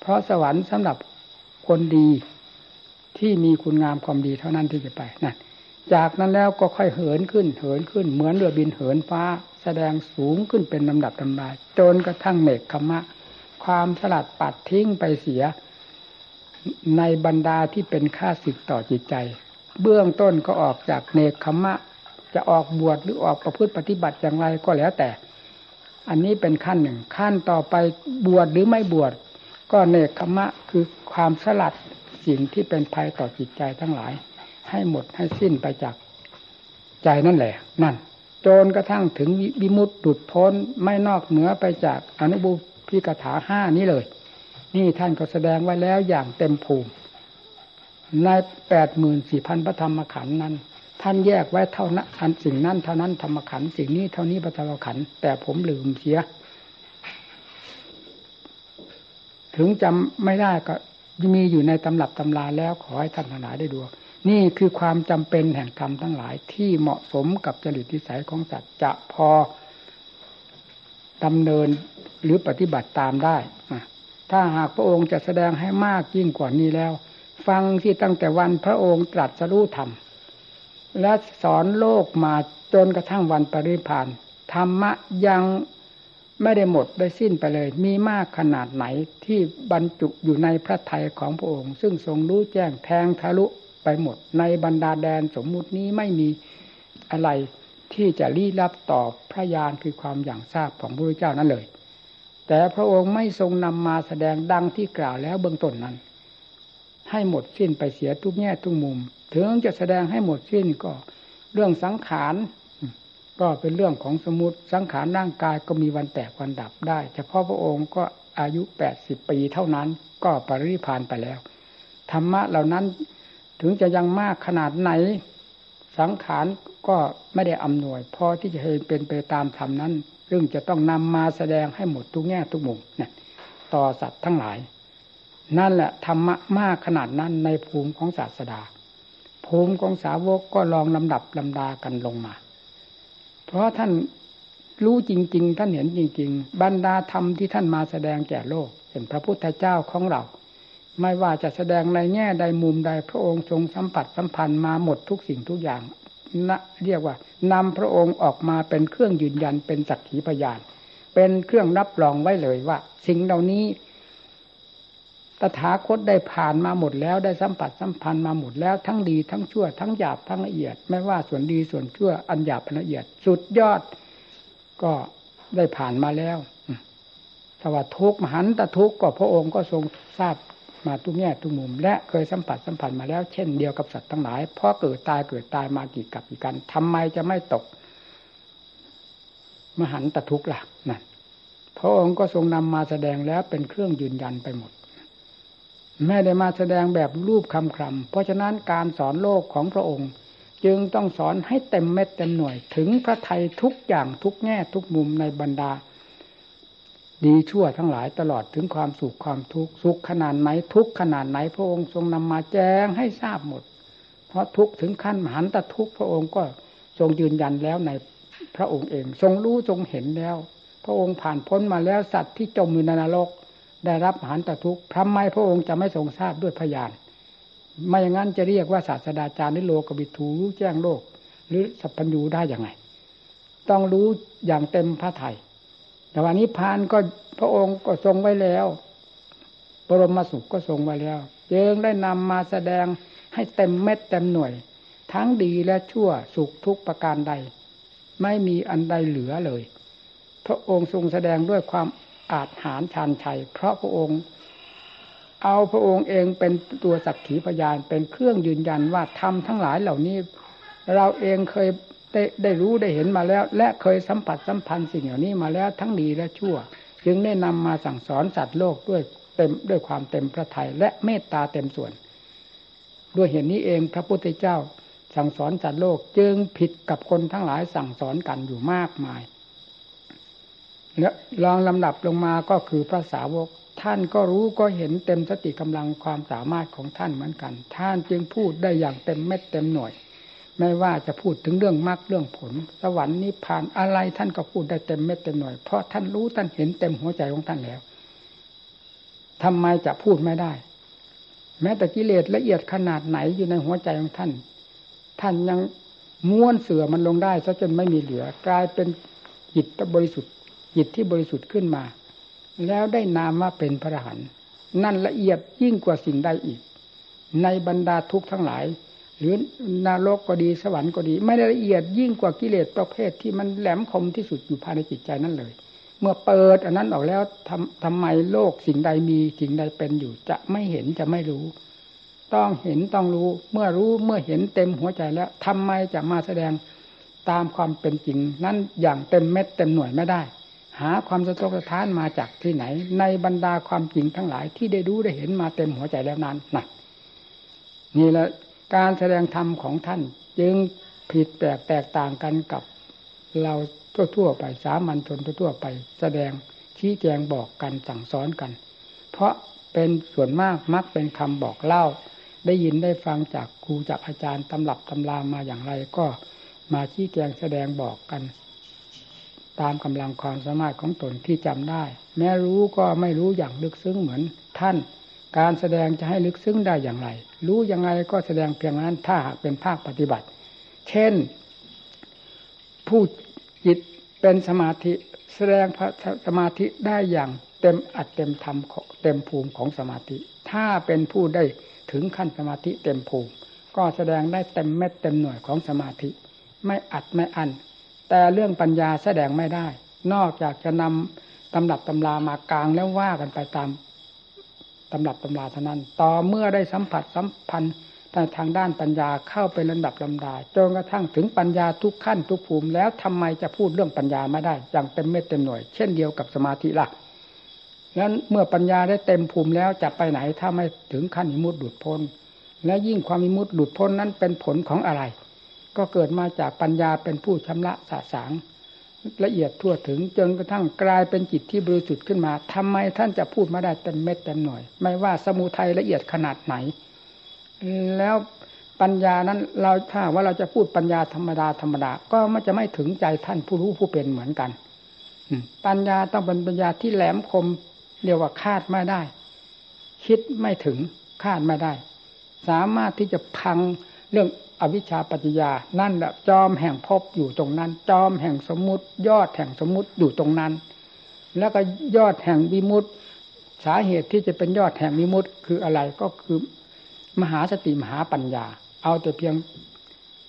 เพราะสวรรค์สำหรับ คนดีที่มีคุณงามความดีเท่านั้นที่จะไปนั่นจากนั้นแล้วก็ค่อยเหินขึ้น เหินขึ้น เหมือนเรือบินเหินฟ้า แสดงสูงขึ้นเป็นลำดับลำดาจนกระทั่งเมฆขมะ ความสลัดปัดทิ้งไปเสีย ในบรรดาที่เป็นค่าศึกต่อจิตใจ เบื้องต้นก็ออกจากเนคขมะ จะออกบวชหรือออกประพฤติปฏิบัติอย่างไรก็แล้วแต่ อันนี้เป็นขั้นหนึ่งขั้นต่อไปบวชหรือไม่บวช ก็เนคขมะคือความสลัดสิ่งที่เป็นภัยต่อจิตใจทั้งหลาย ให้หมดให้สิ้นไปจากใจนั่นแหละ นั่นจนกระทั่งถึงวิมุตติดุดพ้นไม่นอกเหนือไปจากอนุบุพิกถาห้านี้เลย นี่ท่านก็แสดงไว้แล้วอย่างเต็มภูมิ ในแปดหมื่นสี่พันพระธรรมขันธ์นั้น ท่านแยกไว้เท่านั้นอันสิ่งนั้นเท่านั้นธรรมขันธ์สิ่งนี้เท่านี้พระธรรมขันธ์แต่ผมลืมเสีย ถึงจำไม่ได้ก็มีอยู่ในตำรับตำราแล้วขอให้ท่านทั้งหลายได้ดู นี่คือความจำเป็นแห่งธรรมทั้งหลายที่เหมาะสมกับจริตทิสัยของสัตว์จะพอดำเนินหรือปฏิบัติตามได้ถ้าหากพระองค์จะแสดงให้มากยิ่งกว่านี้แล้ว ฟังที่ตั้งแต่วันพระองค์ตรัสรู้ธรรมและสอนโลกมาจนกระทั่งวันปริพานธรรมะยัง ไม่ได้หมดได้สิ้นไปเลย มีมากขนาดไหนที่บรรจุอยู่ในพระทัยของพระองค์ ซึ่งทรงรู้แจ้งแทงทะลุไปหมด ในบรรดาแดนสมมุตินี้ไม่มีอะไรที่จะลี้ลับต่อพระญาณคือความอย่างทราบของพระเจ้านั้นเลย แต่พระองค์ไม่ทรงนำมาแสดงดังที่กล่าวแล้วเบื้องต้นนั้น ให้หมดสิ้นไปเสียทุกแง่ทุกมุม ถึงจะแสดงให้หมดสิ้นก็เรื่องสังขาร ก็เป็นเรื่องของสมุติสังขารร่างกายก็มีวันแตกวันดับได้ เฉพาะพระองค์ก็อายุแปดสิบปีเท่านั้นก็ปรินิพานไปแล้วธรรมะเหล่านั้นถึงจะยังมากขนาดไหน สังขารก็ไม่ได้อำนวยพอที่จะเห็นเป็นไปตามธรรมนั้น ซึ่งจะต้องนำมาแสดงให้หมดทุกแง่ทุกมุมนี่ต่อสัตว์ทั้งหลาย นั่นแหละธรรมะมากขนาดนั้นในภูมิของศาสดา ภูมิของสาวกก็ลองลำดับลำดากันลงมา เพราะท่านรู้จริง ๆ ท่านเห็นจริง ๆ บรรดาธรรมที่ท่านมาแสดงแก่โลก เป็นพระพุทธเจ้าของเรา ไม่ว่าจะแสดงในแง่ใดมุมใดพระองค์ทรงสัมผัสสัมพันธ์มาหมดทุกสิ่งทุกอย่างนะเรียกว่านำพระองค์ออกมาเป็นเครื่องยืนยันเป็นสักขีพยาน เป็นเครื่องรับรองไว้เลยว่า สิ่งเหล่านี้ ถาคตได้ผ่านมาหมดแล้วได้สัมผัสสัมพันธ์มาหมดแล้วทั้งดีทั้งชั่ว ทั้งหยาบทั้งละเอียด ไม่ว่าส่วนดีส่วนชั่วอันหยาบละเอียด สุดยอด ก็ได้ผ่านมาแล้วสวัสทุกมหันตทุกก็พระองค์ก็ทรงทราบมาทุกแง่ทุกมุม และเคยสัมผัสสัมผัสมาแล้ว เช่นเดียวกับสัตว์ทั้งหลายเพราะเกิดตายเกิดตายมากี่กับกี่กันทำไมจะไม่ตก มหันตทุกข์ล่ะนั่นพระองค์ก็ทรงนำมาแสดงแล้วเป็นเครื่องยืนยันไปหมด ไม่ได้มาแสดงแบบรูปคำคำเพราะฉะนั้นการสอนโลกของพระองค์ จึงต้องสอนให้เต็มเม็ดเต็มหน่วย ถึงพระไทยทุกอย่างทุกแง่ทุกมุมในบรรดา ดีชั่วทั้งหลายตลอดถึงความสุขความทุกข์สุขขนาดไหนทุกขนาดไหนพระองค์ทรงนำมาแจ้งให้ทราบหมด เพราะทุกถึงขั้นมหันตทุกพระองค์ก็ทรงยืนยันแล้วในพระองค์เอง ทรงรู้ทรงเห็นแล้ว พระองค์ผ่านพ้นมาแล้วสัตว์ที่จมอยู่ในนรก ได้รับหันตทุกข์พระไม่พระองค์จะไม่ทรงทราบด้วยพยาน ไม่อย่างนั้นจะเรียกว่าศาสดาจารย์หรือโลกบิทูรู้แจ้งโลก หรือสัพพัญญูได้อย่างไง ต้องรู้อย่างเต็มพระไทยแต่วันนี้พานก็พระองค์ก็ทรงไว้แล้วบรมสุขก็ทรงไว้แล้วจึงได้นำมาแสดงให้เต็มเม็ดเต็มหน่วย ทั้งดีและชั่วสุขทุกประการใด ไม่มีอันใดเหลือเลย พระองค์ทรงแสดงด้วยความ อาจหารชานชัย เพราะพระองค์ เอาพระองค์เองเป็นตัวสักขีพยานเป็นเครื่องยืนยันว่าทำทั้งหลายเหล่านี้ เราเองเคยได้ได้รู้ได้เห็นมาแล้ว และเคยสัมผัสสัมพันธ์สิ่งเหล่านี้มาแล้วทั้งดีและชั่ว จึงได้นำมาสั่งสอนสัตว์โลกด้วยเต็มด้วยความเต็มพระทัยและเมตตาเต็มส่วน ด้วยเหตุนนี้เองพระพุทธเจ้าสั่งสอนสัตว์โลกจึงผิดกับคนทั้งหลายสั่งสอนกันอยู่มากมาย และลองลำดับลงมาก็คือพระสาวก ท่านก็รู้ก็เห็นเต็มสติกำลังความสามารถของท่านเหมือนกัน ท่านจึงพูดได้อย่างเต็มเม็ดเต็มหน่วย ไม่ว่าจะพูดถึงเรื่องมรรคเรื่องผล สวรรค์นิพพานอะไรท่านก็พูดได้เต็มเม็ดเต็มหน่วย เพราะท่านรู้ท่านเห็นเต็มหัวใจของท่านแล้วทำไมจะพูดไม่ได้ แม้แต่กิเลสละเอียดขนาดไหนอยู่ในหัวใจของท่าน ท่านยังม้วนเสือมันลงได้ซะจนไม่มีเหลือกลายเป็นจิตบริสุทธิ์ จิตที่บริสุทธิ์ขึ้นมา แล้วได้นามว่าเป็นพระหันนั่นละเอียดยิ่งกว่าสิ่งใดอีก ในบรรดาทุกทั้งหลาย หรือนรกก็ดีสวรรค์ก็ดี ไม่ได้ละเอียดยิ่งกว่ากิเลสประเภทที่มันแหลมคมที่สุดอยู่ภายในจิตใจนั่นเลย เมื่อเปิดอันนั้นออกแล้วทำทำไมโลกสิ่งใดมีสิ่งใดเป็นอยู่ จะไม่เห็นจะไม่รู้ ต้องเห็นต้องรู้ เมื่อรู้เมื่อเห็นเต็มหัวใจแล้วทำไมจะมาแสดงตามความเป็นจริง นั้นอย่างเต็มเม็ดเต็มหน่วยไม่ได้ หาความสะทกสะท้านมาจากที่ไหน ในบรรดาความจริงทั้งหลายที่ได้รู้ได้เห็นมาเต็มหัวใจแล้วนั้นนะนี่แหละการแสดงธรรมของท่าน จึงผิดแปลกแตกต่างกันกับเราทั่วๆไปสามัญชนทั่วๆไป แสดงชี้แจงบอกกันสั่งสอนกัน เพราะเป็นส่วนมากมักเป็นคำบอกเล่า ได้ยินได้ฟังจากครูจากอาจารย์ตำรับตำรามาอย่างไรก็มาชี้แจงแสดงบอกกัน ตามกำลังความสามารถของตนที่จำได้ แม้รู้ก็ไม่รู้อย่างลึกซึ้งเหมือนท่าน การแสดงจะให้ลึกซึ้งได้อย่างไร รู้ยังไงก็แสดงเพียงนั้นถ้าหากเป็นภาคปฏิบัติ เช่น ผู้จิตเป็นสมาธิแสดงสมาธิได้อย่างเต็มอัดเต็มธรรมเต็มภูมิของสมาธิ ถ้าเป็นผู้ได้ถึงขั้นสมาธิเต็มภูมิ ก็แสดงได้เต็มเม็ดเต็มหน่วยของสมาธิ ไม่อัดไม่อั้น แต่เรื่องปัญญาแสดงไม่ได้ นอกจากจะนำตำรับตำรามากลางแล้วว่ากันไปตามตำรับตำราเท่านั้น ต่อเมื่อได้สัมผัสสัมพันธ์ทางด้านปัญญาเข้าไปลำดับลำดาจนกระทั่งถึงปัญญาทุกขั้นทุกภูมิ แล้วทำไมจะพูดเรื่องปัญญาไม่ได้ อย่างเต็มเม็ดเต็มหน่วย เช่นเดียวกับสมาธิล่ะนั้นเมื่อปัญญาได้เต็มภูมิแล้วจะไปไหนถ้าไม่ถึงขั้นอิมุตหลุดพ้น และยิ่งความอิมุตหลุดพ้นนั้นเป็นผลของอะไร ก็เกิดมาจากปัญญาเป็นผู้ชำระสะสางละเอียดทั่วถึงจนกระทั่งกลายเป็นจิตที่บริสุทธิ์ขึ้นมาทำไมท่านจะพูดมาได้เต็มเม็ดเต็มหน่วย ไม่ว่าสมุทัยละเอียดขนาดไหน แล้วปัญญานั้นเราถ้าว่าเราจะพูดปัญญาธรรมดาธรรมดา ก็มันจะไม่ถึงใจท่านผู้รู้ผู้เป็นเหมือนกันปัญญาต้องเป็นปัญญาที่แหลมคมเรียกว่าคาดไม่ได้ คิดไม่ถึงคาดไม่ได้ สามารถที่จะพัง เรื่องอวิชชาปัจจยานั่นแหละจอมแห่งภพอยู่ตรงนั้น จอมแห่งสมมุติ ยอดแห่งสมมุติอยู่ตรงนั้น แล้วก็ยอดแห่งวิมุตสาเหตุที่จะเป็นยอดแห่งวิมุตคืออะไรก็คือ มหาสติมหาปัญญา เอาแต่เพียง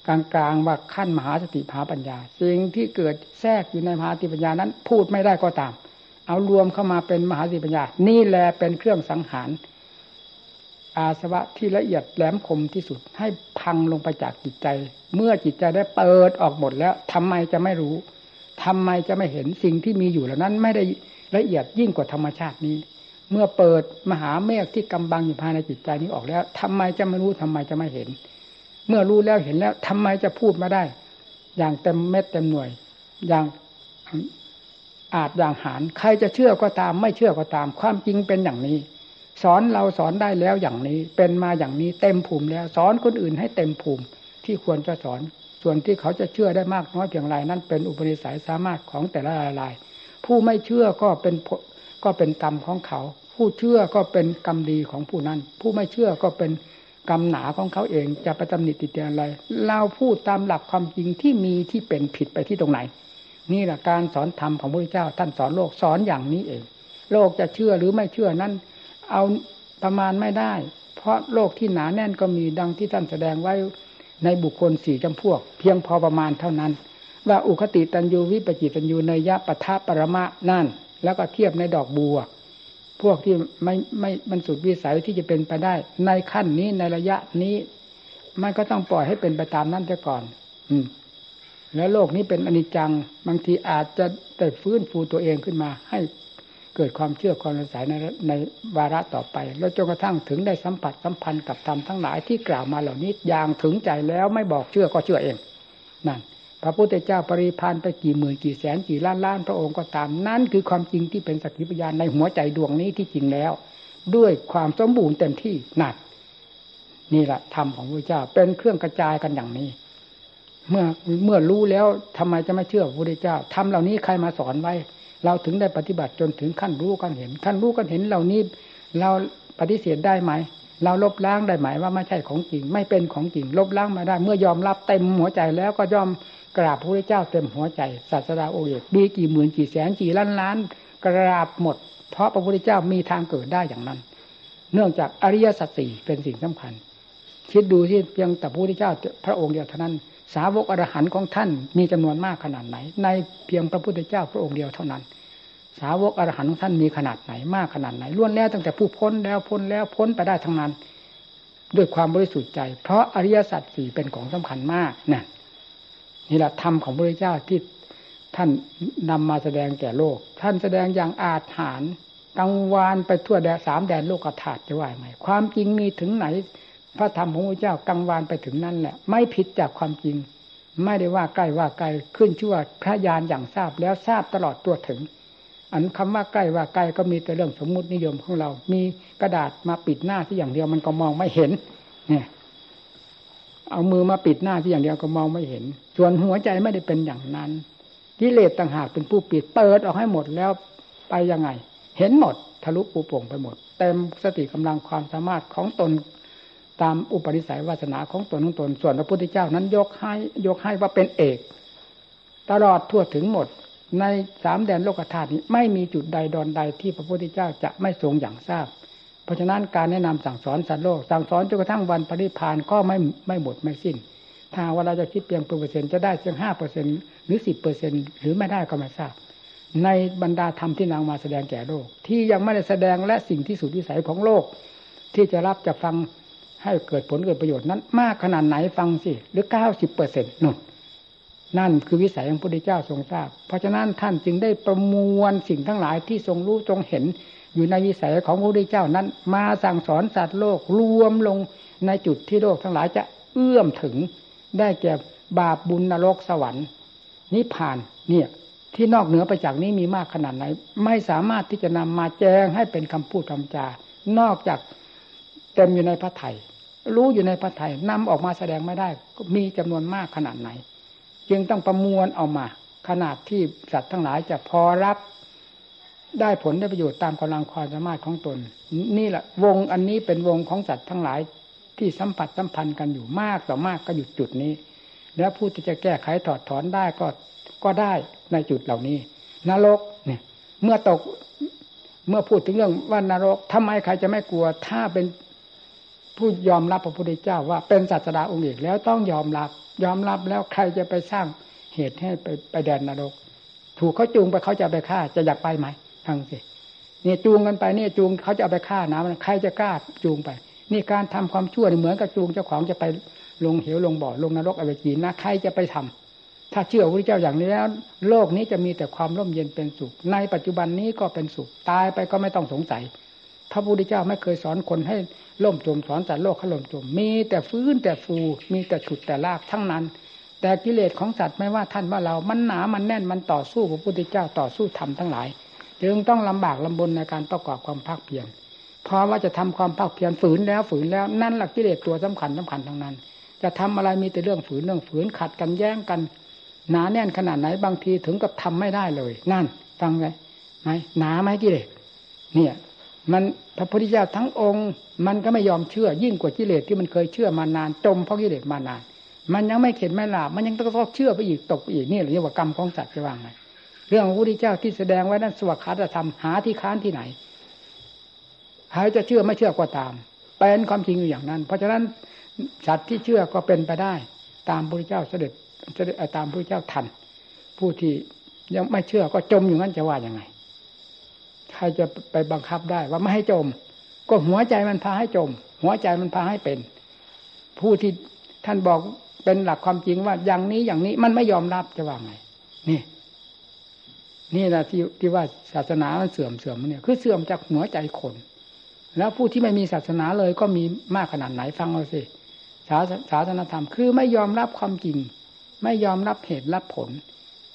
กลางๆว่าขั้นมหาสติมหาปัญญา สิ่งที่เกิดแทรกอยู่ในมหาสติปัญญานั้น พูดไม่ได้ก็ตาม เอารวมเข้ามาเป็นมหาสติปัญญา นี่แหละเป็นเครื่องสังหาร อาสวะที่ละเอียดแหลมคมที่สุด ให้พังลงไปจากจิตใจ เมื่อจิตใจได้เปิดออกหมดแล้วทำไมจะไม่รู้ทำไมจะไม่เห็นสิ่งที่มีอยู่เหล่านั้นไม่ได้ละเอียดยิ่งกว่าธรรมชาตินี้ เมื่อเปิดมหาเมฆที่กำบังอยู่ภายในจิตใจนี้ออกแล้วทำไมจะไม่รู้ทำไมจะไม่เห็น เมื่อรู้แล้วเห็นแล้วทำไมจะพูดมาได้ อย่างเต็มเม็ดเต็มหน่วย อย่างอาจอย่างหารใครจะเชื่อก็ตาม ไม่เชื่อก็ตาม ความจริงเป็นอย่างนี้ สอนเราสอนได้แล้วอย่างนี้ เป็นมาอย่างนี้เต็มภูมิแล้ว สอนคนอื่นให้เต็มภูมิที่ควรจะสอน ส่วนที่เขาจะเชื่อได้มากน้อยเพียงไรนั่นเป็นอุปนิสัยสามารถของแต่ละราย ผู้ไม่เชื่อก็เป็นก็เป็นกรรมของเขา ผู้เชื่อก็เป็นกรรมดีของผู้นั้น ผู้ไม่เชื่อก็เป็นกรรมหนาของเขาเองจะไปตำหนิติเตียนอะไร เราพูดตามหลักความจริงที่มีที่เป็นผิดไปที่ตรงไหน นี่แหละการสอนธรรมของพระพุทธเจ้าท่านสอนโลกสอนอย่างนี้เอง โลกจะเชื่อหรือไม่เชื่อนั้น เอาประมาณไม่ได้ เพราะโลกที่หนาแน่นก็มีดังที่ท่านแสดงไว้ในบุคคลสี่จำพวก เพียงพอประมาณเท่านั้น ว่าอุคติตันยูวิปจิตันยูเนยะปะทะปรมะนั่น แล้วก็เทียบในดอกบัว พวกที่ไม่ไม่มันสุดวิสัยที่จะเป็นไปได้ ในขั้นนี้ในระยะนี้มันก็ต้องปล่อยให้เป็นไปตามนั้นจะก่อน อืม แล้วโลกนี้เป็นอนิจจัง บางทีอาจจะได้ฟื้นฟูตัวเองขึ้นมา ให้ เกิดความเชื่อความสายในในวาระต่อไป แล้วจนกระทั่งถึงได้สัมผัสสัมพันธ์กับธรรมทั้งหลายที่กล่าวมาเหล่านี้อย่างถึงใจแล้วไม่บอกเชื่อก็เชื่อเองนั่นพระพุทธเจ้าปริพานไปกี่หมื่นกี่แสนกี่ล้านล้านพระองค์ก็ตามนั่นคือความจริงที่เป็นสักขีพยานในหัวใจดวงนี้ที่จริงแล้ว ด้วยความสมบูรณ์เต็มที่นั่นนี่แหละธรรมของพระเจ้าเป็นเครื่องกระจายกันอย่างนี้ เมื่อเมื่อรู้แล้วทำไมจะไม่เชื่อพระพุทธเจ้าทำเหล่านี้ใครมาสอนไว้ เราถึงได้ปฏิบัติจนถึงขั้นรู้กันเห็น ขั้นรู้กันเห็นเหล่านี้ เราปฏิเสธได้ไหม เราลบล้างได้ไหมว่าไม่ใช่ของจริง ไม่เป็นของจริง ลบล้างมาได้ เมื่อยอมรับเต็มหัวใจแล้วก็ยอมกราบพระพุทธเจ้าเต็มหัวใจศาสดาโอเอกมีกี่หมื่นกี่แสนกี่ล้านล้านกราบหมด เพราะพระพุทธเจ้ามีทางเกิดได้อย่างนั้น เนื่องจากอริยสัจสี่เป็นสิ่งสำคัญ คิดดูที่เพียงแต่พระพุทธเจ้าพระองค์เดียวเท่านั้น สาวกอรหันต์ของท่านมีจำนวนมากขนาดไหน ในเพียงพระพุทธเจ้าพระองค์เดียวเท่านั้น สาวกอรหันต์ของท่านมีขนาดไหนมากขนาดไหนล้วนแล้วตั้งแต่ผู้พ้นแล้วพ้นแล้วพ้นไปได้ทั้งนั้น ด้วยความบริสุทธิ์ใจ เพราะอริยสัจสี่เป็นของสำคัญมากนี่นี่แหละธรรมของพระเจ้าที่ท่านนำมาแสดงแก่โลก ท่านแสดงอย่างอาถรรพ์กังวานไปทั่วแดนสามแดนโลกธาตุจะว่าไงความจริงมีถึงไหน พระธรรมของพระเจ้ากังวานไปถึงนั่นแหละ ไม่ผิดจากความจริง ไม่ได้ว่าใกล้ว่าไกลขึ้นชื่อว่าพระญาณอย่างทราบแล้วทราบตลอดตัวถึง อันคำว่าใกล้ว่าใกล้ก็มีแต่เรื่องสมมุตินิยมของเรา มีกระดาษมาปิดหน้าที่อย่างเดียวมันก็มองไม่เห็น เนี่ย เอามือมาปิดหน้าที่อย่างเดียวก็มองไม่เห็น ส่วนหัวใจไม่ได้เป็นอย่างนั้นกิเลสต่างหากเป็นผู้ปิดเปิดออกให้หมดแล้วไปยังไง เห็นหมดทะลุปูโป่งไปหมด เต็มสติกำลังความสามารถของตนตามอุปนิสัยวาสนาของตนของตน ส่วนพระพุทธเจ้านั้นยกให้ยกให้ว่าเป็นเอก ตลอดทั่วถึงหมด ในสามแดนโลกธาตุนี้ไม่มีจุดใดดอนใดที่พระพุทธเจ้าจะไม่ทรงอย่างทราบ เพราะฉะนั้นการแนะนำสั่งสอนสัตว์โลกสั่งสอนจนกระทั่งวันปริพานก็ไม่ไม่หมดไม่สิ้น ถ้าว่าเราจะคิดเพียงเปอร์เซ็นต์จะได้เพียงห้าเปอร์เซ็นหรือสิบเปอร์เซ็นหรือไม่ได้ก็ไม่ทราบ ในบรรดาธรรมที่นางมาแสดงแก่โลก ที่ยังไม่ได้แสดงและสิ่งที่สุดวิสัยของโลก ที่จะรับจะฟังให้เกิดผลเกิดประโยชน์นั้น มากขนาดไหนฟังสิหรือเก้าสิบเปอร์เซ็นต์นุ่น นั่นคือวิสัยของพระพุทธเจ้าทรงทราบ เพราะฉะนั้นท่านจึงได้ประมวลสิ่งทั้งหลายที่ทรงรู้ทรงเห็น อยู่ในวิสัยของพระพุทธเจ้านั้น มาสั่งสอนสัตว์โลกรวมลงในจุดที่โลกทั้งหลายจะเอื้อมถึง ได้แก่บาปบุญนรกสวรรค์นิพพานเนี่ยที่นอกเหนือไปจากนี้มีมากขนาดไหน ไม่สามารถที่จะนำมาแจ้งให้เป็นคำพูดคำจา นอกจากเต็มอยู่ในพระไถ่รู้อยู่ในพระไถ่นำออกมาแสดงไม่ได้ มีจำนวนมากขนาดไหน จึงต้องประมวลเอามา ขนาดที่สัตว์ทั้งหลายจะพอรับได้ผลได้ประโยชน์ตามกำลังความสามารถของตน นี่แหละวงอันนี้เป็นวงของสัตว์ทั้งหลายที่สัมผัสสัมพันธ์กันอยู่มากต่อมากก็หยุดจุดนี้ แล้วผู้ที่จะแก้ไขถอดถอนได้ก็ก็ได้ในจุดเหล่านี้ นรกเนี่ย เมื่อตกเมื่อพูดถึงเรื่องว่านรกทำไมใครจะไม่กลัว ถ้าเป็น ผู้ยอมรับพระพุทธเจ้าว่าเป็นศาสดาองค์เอกแล้วต้องยอมรับ ยอมรับแล้วใครจะไปสร้างเหตุให้ไปไปแดนนรก ถูกเขาจูงไปเขาจะไปฆ่าจะอยากไปไหมทังสิเนี่ยจูงกันไปเนี่ยจูงเขาจะเอาไปฆ่านะมันใครจะกล้าจูงไป นี่การทำความชั่วเหมือนกับจูงเจ้าของจะไปลงเหวลงบ่อลงนรกอเวจีนะใครจะไปทำถ้าเชื่อพระเจ้าอย่างนี้แล้ว โลกนี้จะมีแต่ความร่มเย็นเป็นสุข ในปัจจุบันนี้ก็เป็นสุข ตายไปก็ไม่ต้องสงสัย ระพุทธเจ้าไม่เคยสอนคนให้ล่มจมสอนสัตว์โลกเขาล่มจม มีแต่ฟื้นแต่ฟูมีแต่ฉุดแต่ลากทั้งนั้น แต่กิเลสของสัตว์ไม่ว่าท่านว่าเรามันหนามันแน่นมันต่อสู้พระพุทธเจ้าต่อสู้ธรรมทั้งหลาย จึงต้องลำบากลำบนในการประกอบความภาคเพียรเพราะว่าจะทำความภาคเพียรฝืนแล้วฝืนแล้วนั่นหลักกิเลสตัวสำคัญสำคัญทั้งนั้น จะทำอะไรมีแต่เรื่องฝืนเรื่องฝืนขัดกันแย้งกัน หนาแน่นขนาดไหนบางทีถึงกับทำไม่ได้เลย นั่น ฟังไงไหมหนาไหมกิเลสเนี่ย มันพระพุทธเจ้าทั้งองค์ มันก็ไม่ยอมเชื่อ ยิ่งกว่ากิเลสที่มันเคยเชื่อมานานจมเพราะกิเลสมานาน มันยังไม่เข็ดไม่หลาบมันยังต้องเชื่อไปอีกตกอีกนี่เรียกว่ากรรมของสัตว์จะว่างไงเรื่องพระพุทธเจ้าที่แสดงไว้นั้นสวัสดิธรรมหาที่ค้านที่ไหนใครจะเชื่อไม่เชื่อก็ตามเป็นความจริงอยู่อย่างนั้น เพราะฉะนั้นสัตว์ที่เชื่อก็เป็นไปได้ ตามพระพุทธเจ้าเสด็จเสด็จตามพระพุทธเจ้าทัน ผู้ที่ยังไม่เชื่อก็จมอยู่นั้นจะว่ายังไง ใครจะไปบังคับได้ว่าไม่ให้จม ก็หัวใจมันพาให้จม หัวใจมันพาให้เป็น ผู้ที่ท่านบอกเป็นหลักความจริงว่าอย่างนี้อย่างนี้มันไม่ยอมรับจะว่าไง นี่ นี่นะที่ที่ว่าศาสนามันเสื่อมเสื่อมเนี่ย คือเสื่อมจากหัวใจคน แล้วผู้ที่ไม่มีศาสนาเลยก็มีมากขนาดไหนฟังเอาสิศาศาสนาธรรม คือไม่ยอมรับความจริง ไม่ยอมรับเหตุรับผล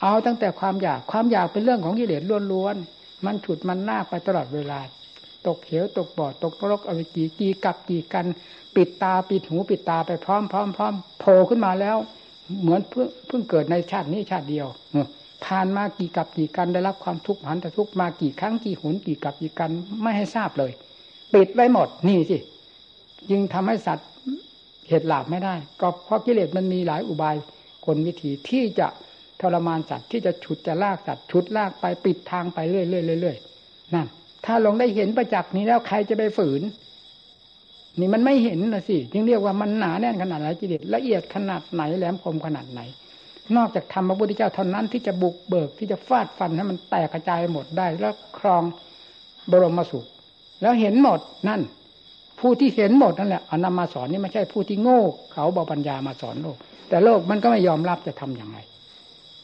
เอาตั้งแต่ความอยากความอยากเป็นเรื่องของกิเลสล้วนๆ มันฉุดมันลาไปตลอดเวลา ตกเหวตกบ่อตกนรกอวิกีกีกับกีกัน ปิดตาปิดหูปิดตาไปพร้อมพร้อมพร้อมโผล่ขึ้นมาแล้ว เหมือนเพิ่งเพิ่งเกิดในชาตินี้ชาติเดียวผ่านมากี่กับกี่กันได้รับความทุกข์หันแต่ทุกข์มากี่ครั้งกี่หนกี่กับกี่กันไม่ให้ทราบเลย ปิดไว้หมดนี่สิจึงทำให้สัตว์เหตุหลาบไม่ได้ ก็เพราะกิเลสมันมีหลายอุบายคนวิธีที่จะ ทรมานสัตว์ที่จะฉุดจะลากสัตว์ฉุดลากไปปิดทางไปเรื่อยๆเรื่อยนั่นถ้าลงได้เห็นประจักษ์นี้แล้วใครจะไปฝืน นี่มันไม่เห็นนะสิจึงเรียกว่ามันหนาแน่นขนาดไหนกิเลสละเอียดขนาดไหนแหลมคมขนาดไหน นอกจากทำพระพุทธเจ้าเท่านั้นที่จะบุกเบิกที่จะฟาดฟันให้มันแตกกระจายหมดได้ แล้วครองบรมสุข แล้วเห็นหมดนั่น ผู้ที่เห็นหมดนั่นแหละเอานำมาสอนนี่ไม่ใช่ผู้ที่โง่เขาบาปัญญามาสอนโลก แต่โลกมันก็ไม่ยอมรับจะทํำอย่างไร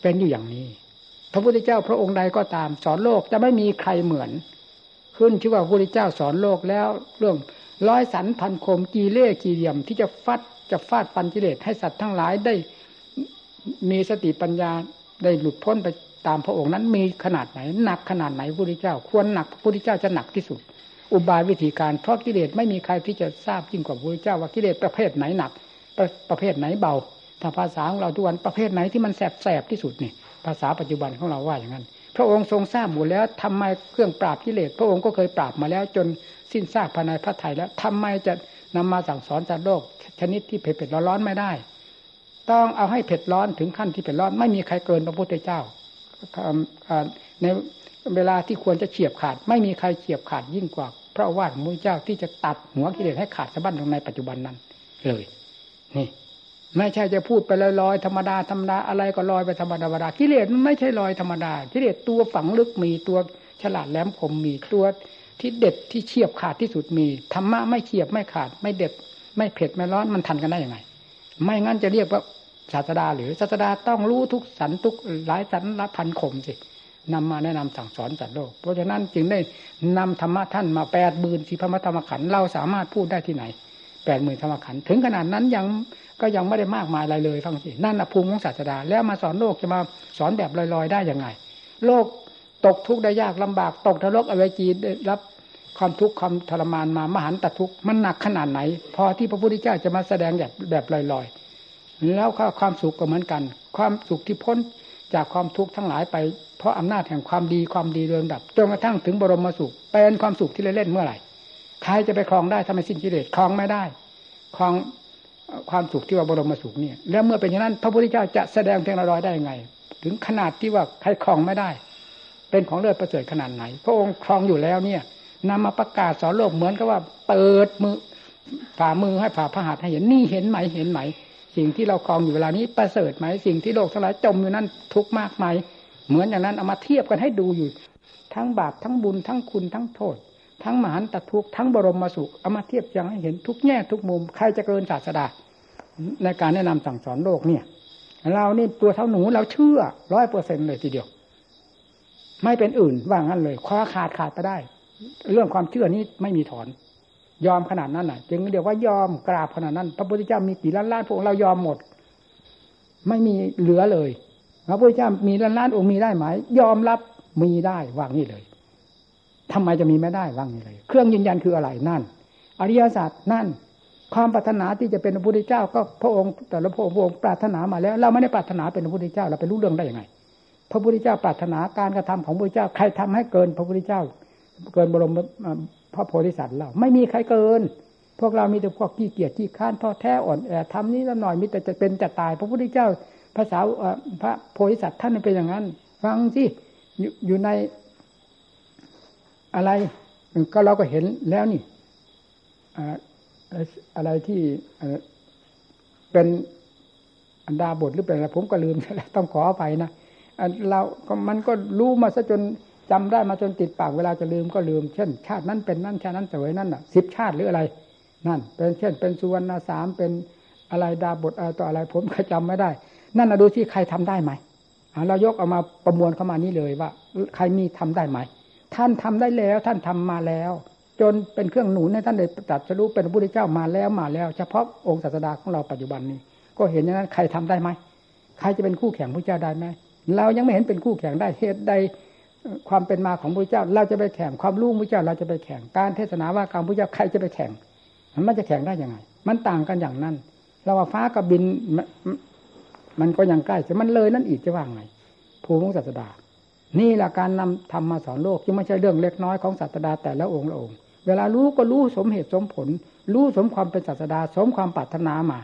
เป็นอยู่อย่างนี้ พระพุทธเจ้าพระองค์ใดก็ตาม สอนโลกจะไม่มีใครเหมือน ขึ้นชื่อว่าพระพุทธเจ้าสอนโลกแล้วเรื่องร้อยสันพันคมกีเล่กีเหลี่ยม ที่จะฟัดจะฟาดปันจิเลสให้สัตว์ทั้งหลายได้มีสติปัญญาได้หลุดพ้นไปตามพระองค์นั้นมีขนาดไหนหนักขนาดไหนพระพุทธเจ้า ควรหนักพระพุทธเจ้าจะหนักที่สุด อุบายวิธีการเพราะกิเลสไม่มีใครที่จะทราบยิ่งกว่าพระพุทธเจ้าว่ากิเลสประเภทไหนหนักประประเภทไหนเบา ถ้าภาษาของเราทุกวันประเภทไหนที่มันแสบแสบที่สุดนี่ภาษาปัจจุบันของเราว่าอย่างนั้น พระองค์ทรงทราบหมดแล้วทำไมเครื่องปราบกิเลสพระองค์ก็เคยปราบมาแล้วจนสิ้นซากภายในพระไถ่แล้วทำไมจะนำมาสั่งสอนจัดโลก ชนิดที่เผ็ดร้อนไม่ได้ ต้องเอาให้เผ็ดร้อนถึงขั้นที่เผ็ดร้อนไม่มีใครเกินพระพุทธเจ้าในเวลาที่ควรจะเฉียบขาด ไม่มีใครเฉียบขาดยิ่งกว่าพระวาทของพระเจ้าที่จะตัดหัวกิเลสให้ขาดสะบั้นลงในปัจจุบันนั้น เลย นี่ ไม่ใช่จะพูดไปลอยๆธรรมดาธรรมดาอะไรก็ลอยไปธรรมดาธรรมดากิเลสมันไม่ใช่ลอยธรรมดากิเลสตัวฝังลึกมีตัวฉลาดแหลมคมมีตัวที่เด็ดที่เฉียบขาดที่สุดมีธรรมะไม่เฉียบไม่ขาด ไม่เด็ด ไม่เผ็ดไม่ร้อนมันทันกันได้ยังไง ไม่งั้นจะเรียกว่าศาสดาหรือศาสดาต้องรู้ทุกสันทุกหลายสันละพันขมสินำมาแนะนำสั่งสอนสัตว์โลก เพราะฉะนั้นจึงได้นำธรรมะท่านมาแปดหมื่นสี่พระธรรมขันธ์เราสามารถพูดได้ที่ไหนแปดหมื่นธรรมขันธ์ถึงขนาดนั้นยัง ก็ยังไม่ได้มากมายอะไรเลยฟังสินั่นอภูมิของศาสดา แล้วมาสอนโลกจะมาสอนแบบลอยๆได้ยังไง โลกตกทุกข์ได้ยากลำบาก ตกทะลกอเวจีได้รับความทุกข์ความทรมานมามหันตทุกข์มันหนักขนาดไหน พอที่พระพุทธเจ้าจะมาแสดงแบบแบบลอยๆ แล้วความสุขก็เหมือนกัน ความสุขที่พ้นจากความทุกข์ทั้งหลายไป เพราะอำนาจแห่งความดีความดีเรืองดับจนกระทั่งถึงบรมสุขเป็นความสุขที่เล่นเมื่อไหร่ใครจะไปครองได้ทำไมสิ้นกิเลสครองไม่ได้ครอง ความสุขที่ว่าบรมสุขเนี่ย แล้วเมื่อเป็นอย่างนั้น พระพุทธเจ้าจะแสดงเพียงลอยได้ยังไง ถึงขนาดที่ว่าใครครองไม่ได้ เป็นของเลิศประเสริฐขนาดไหน พระองค์ครองอยู่แล้วเนี่ยนำมาประกาศสอนโลกเหมือนกับว่า เปิดมือฝ่ามือให้ฝ่าพระหัตถ์ให้เห็นนี่เห็นไหมเห็นไหม สิ่งที่เราคลองอยู่เวลานี้ประเสริฐไหมสิ่งที่โลกทั้งหลายจมอยู่นั้นทุกมากไหมเหมือนอย่างนั้นเอามาเทียบกันให้ดูอยู่ ทั้งบาปทั้งบุญทั้งคุณทั้งโทษ ทั้งมหันตทุกทั้งบรมมาสุขเอามาเทียบยังให้เห็นทุกแง่ทุกมุมใครจะเกินศาสดา ในการแนะนำสั่งสอนโลกเนี่ย เรานี่ตัวเท่าหนูเราเชื่อร้อยเปอร์เซ็นเลยทีเดียว ไม่เป็นอื่นว่างั้นเลยคว้าขาดขาดไปได้ เรื่องความเชื่อนี้ไม่มีถอน ยอมขนาดนั้นน่ะ จึงเรียกว่ายอมกราบขนาดนั้น พระพุทธเจ้ามีกี่ล้านล้านพวกเรายอมหมด ไม่มีเหลือเลยพระพุทธเจ้ามีล้านล้านองค์มีได้ไหมยอมรับมีได้วางนี่เลย ทำไมจะมีไม่ได้ว่างเลย เครื่องยืนยันคืออะไรนั่น อริยศาสตร์นั่น ความปรารถนาที่จะเป็นพระพุทธเจ้า ก็พระองค์แต่ละพระองค์ปรารถนามาแล้ว เราไม่ได้ปรารถนาเป็นพระพุทธเจ้าเราไปรู้เรื่องได้ยังไง พระพุทธเจ้าปรารถนาการกระทำของพระพุทธเจ้า ใครทำให้เกินพระพุทธเจ้า เกินบรมพระโพธิสัตว์เราไม่มีใครเกิน พวกเรามีแต่พวกขี้เกียจขี้ข้านท้อแท้อ่อนแอทำนี้ละหน่อยมีแต่จะเป็นจะตาย พระพุทธเจ้าภาษาพระโพธิสัตว์ท่านเป็นอย่างนั้น ฟังสิอยู่ใน อะไรก็เราก็เห็นแล้วนี่อะไรที่เป็นอันดาบทหรือเป็นอะไรผมก็ลืมแล้วต้องขออภัยนะเรามันก็รู้มาซะจนจำได้มาจนติดปากเวลาจะลืมก็ลืม เช่น ชาตินั้นเป็นนั่นชาตินั้นสวยนั่นอะสิบชาติหรืออะไร นั่น เป็นเช่น เป็นสุวรรณสามเป็นอะไรดาบทอะไรต่ออะไรผมก็จำไม่ได้ นั่นนะดูที่ใครทำได้ไหมเรายกเอามาประมวลเข้ามานี้เลยว่า ใครมีทำได้ไหม ท่านทำได้แล้ว ท่านทำมาแล้ว จนเป็นเครื่องหนุนให้ท่านได้ตรัสรู้เป็นพระพุทธเจ้ามาแล้วมาแล้ว เฉพาะองค์ศาสดาของเราปัจจุบันนี้ ก็เห็นอย่างนั้นใครทำได้ไหมใครจะเป็นคู่แข่งพระเจ้าได้ไหมเรายังไม่เห็นเป็นคู่แข่งได้เหตุใดความเป็นมาของพระเจ้า เราจะไปแข่งความรู้พระเจ้าเราจะไปแข่งการเทศนาว่าการพระเจ้าใครจะไปแข่งมันจะแข่งได้ยังไง มันต่างกันอย่างนั้น เราว่าฟ้ากับบินมันก็ยังใกล้แต่มันเลยนั่นอีกจะว่าไงภูมิศาสดา นี่แหละการนำทำมาสอนโลกที่ไม่ใช่เรื่องเล็กน้อยของศาสดาแต่ละองค์ละองค์ เวลารู้ก็รู้สมเหตุสมผล รู้สมความเป็นศาสดา สมความปรารถนามา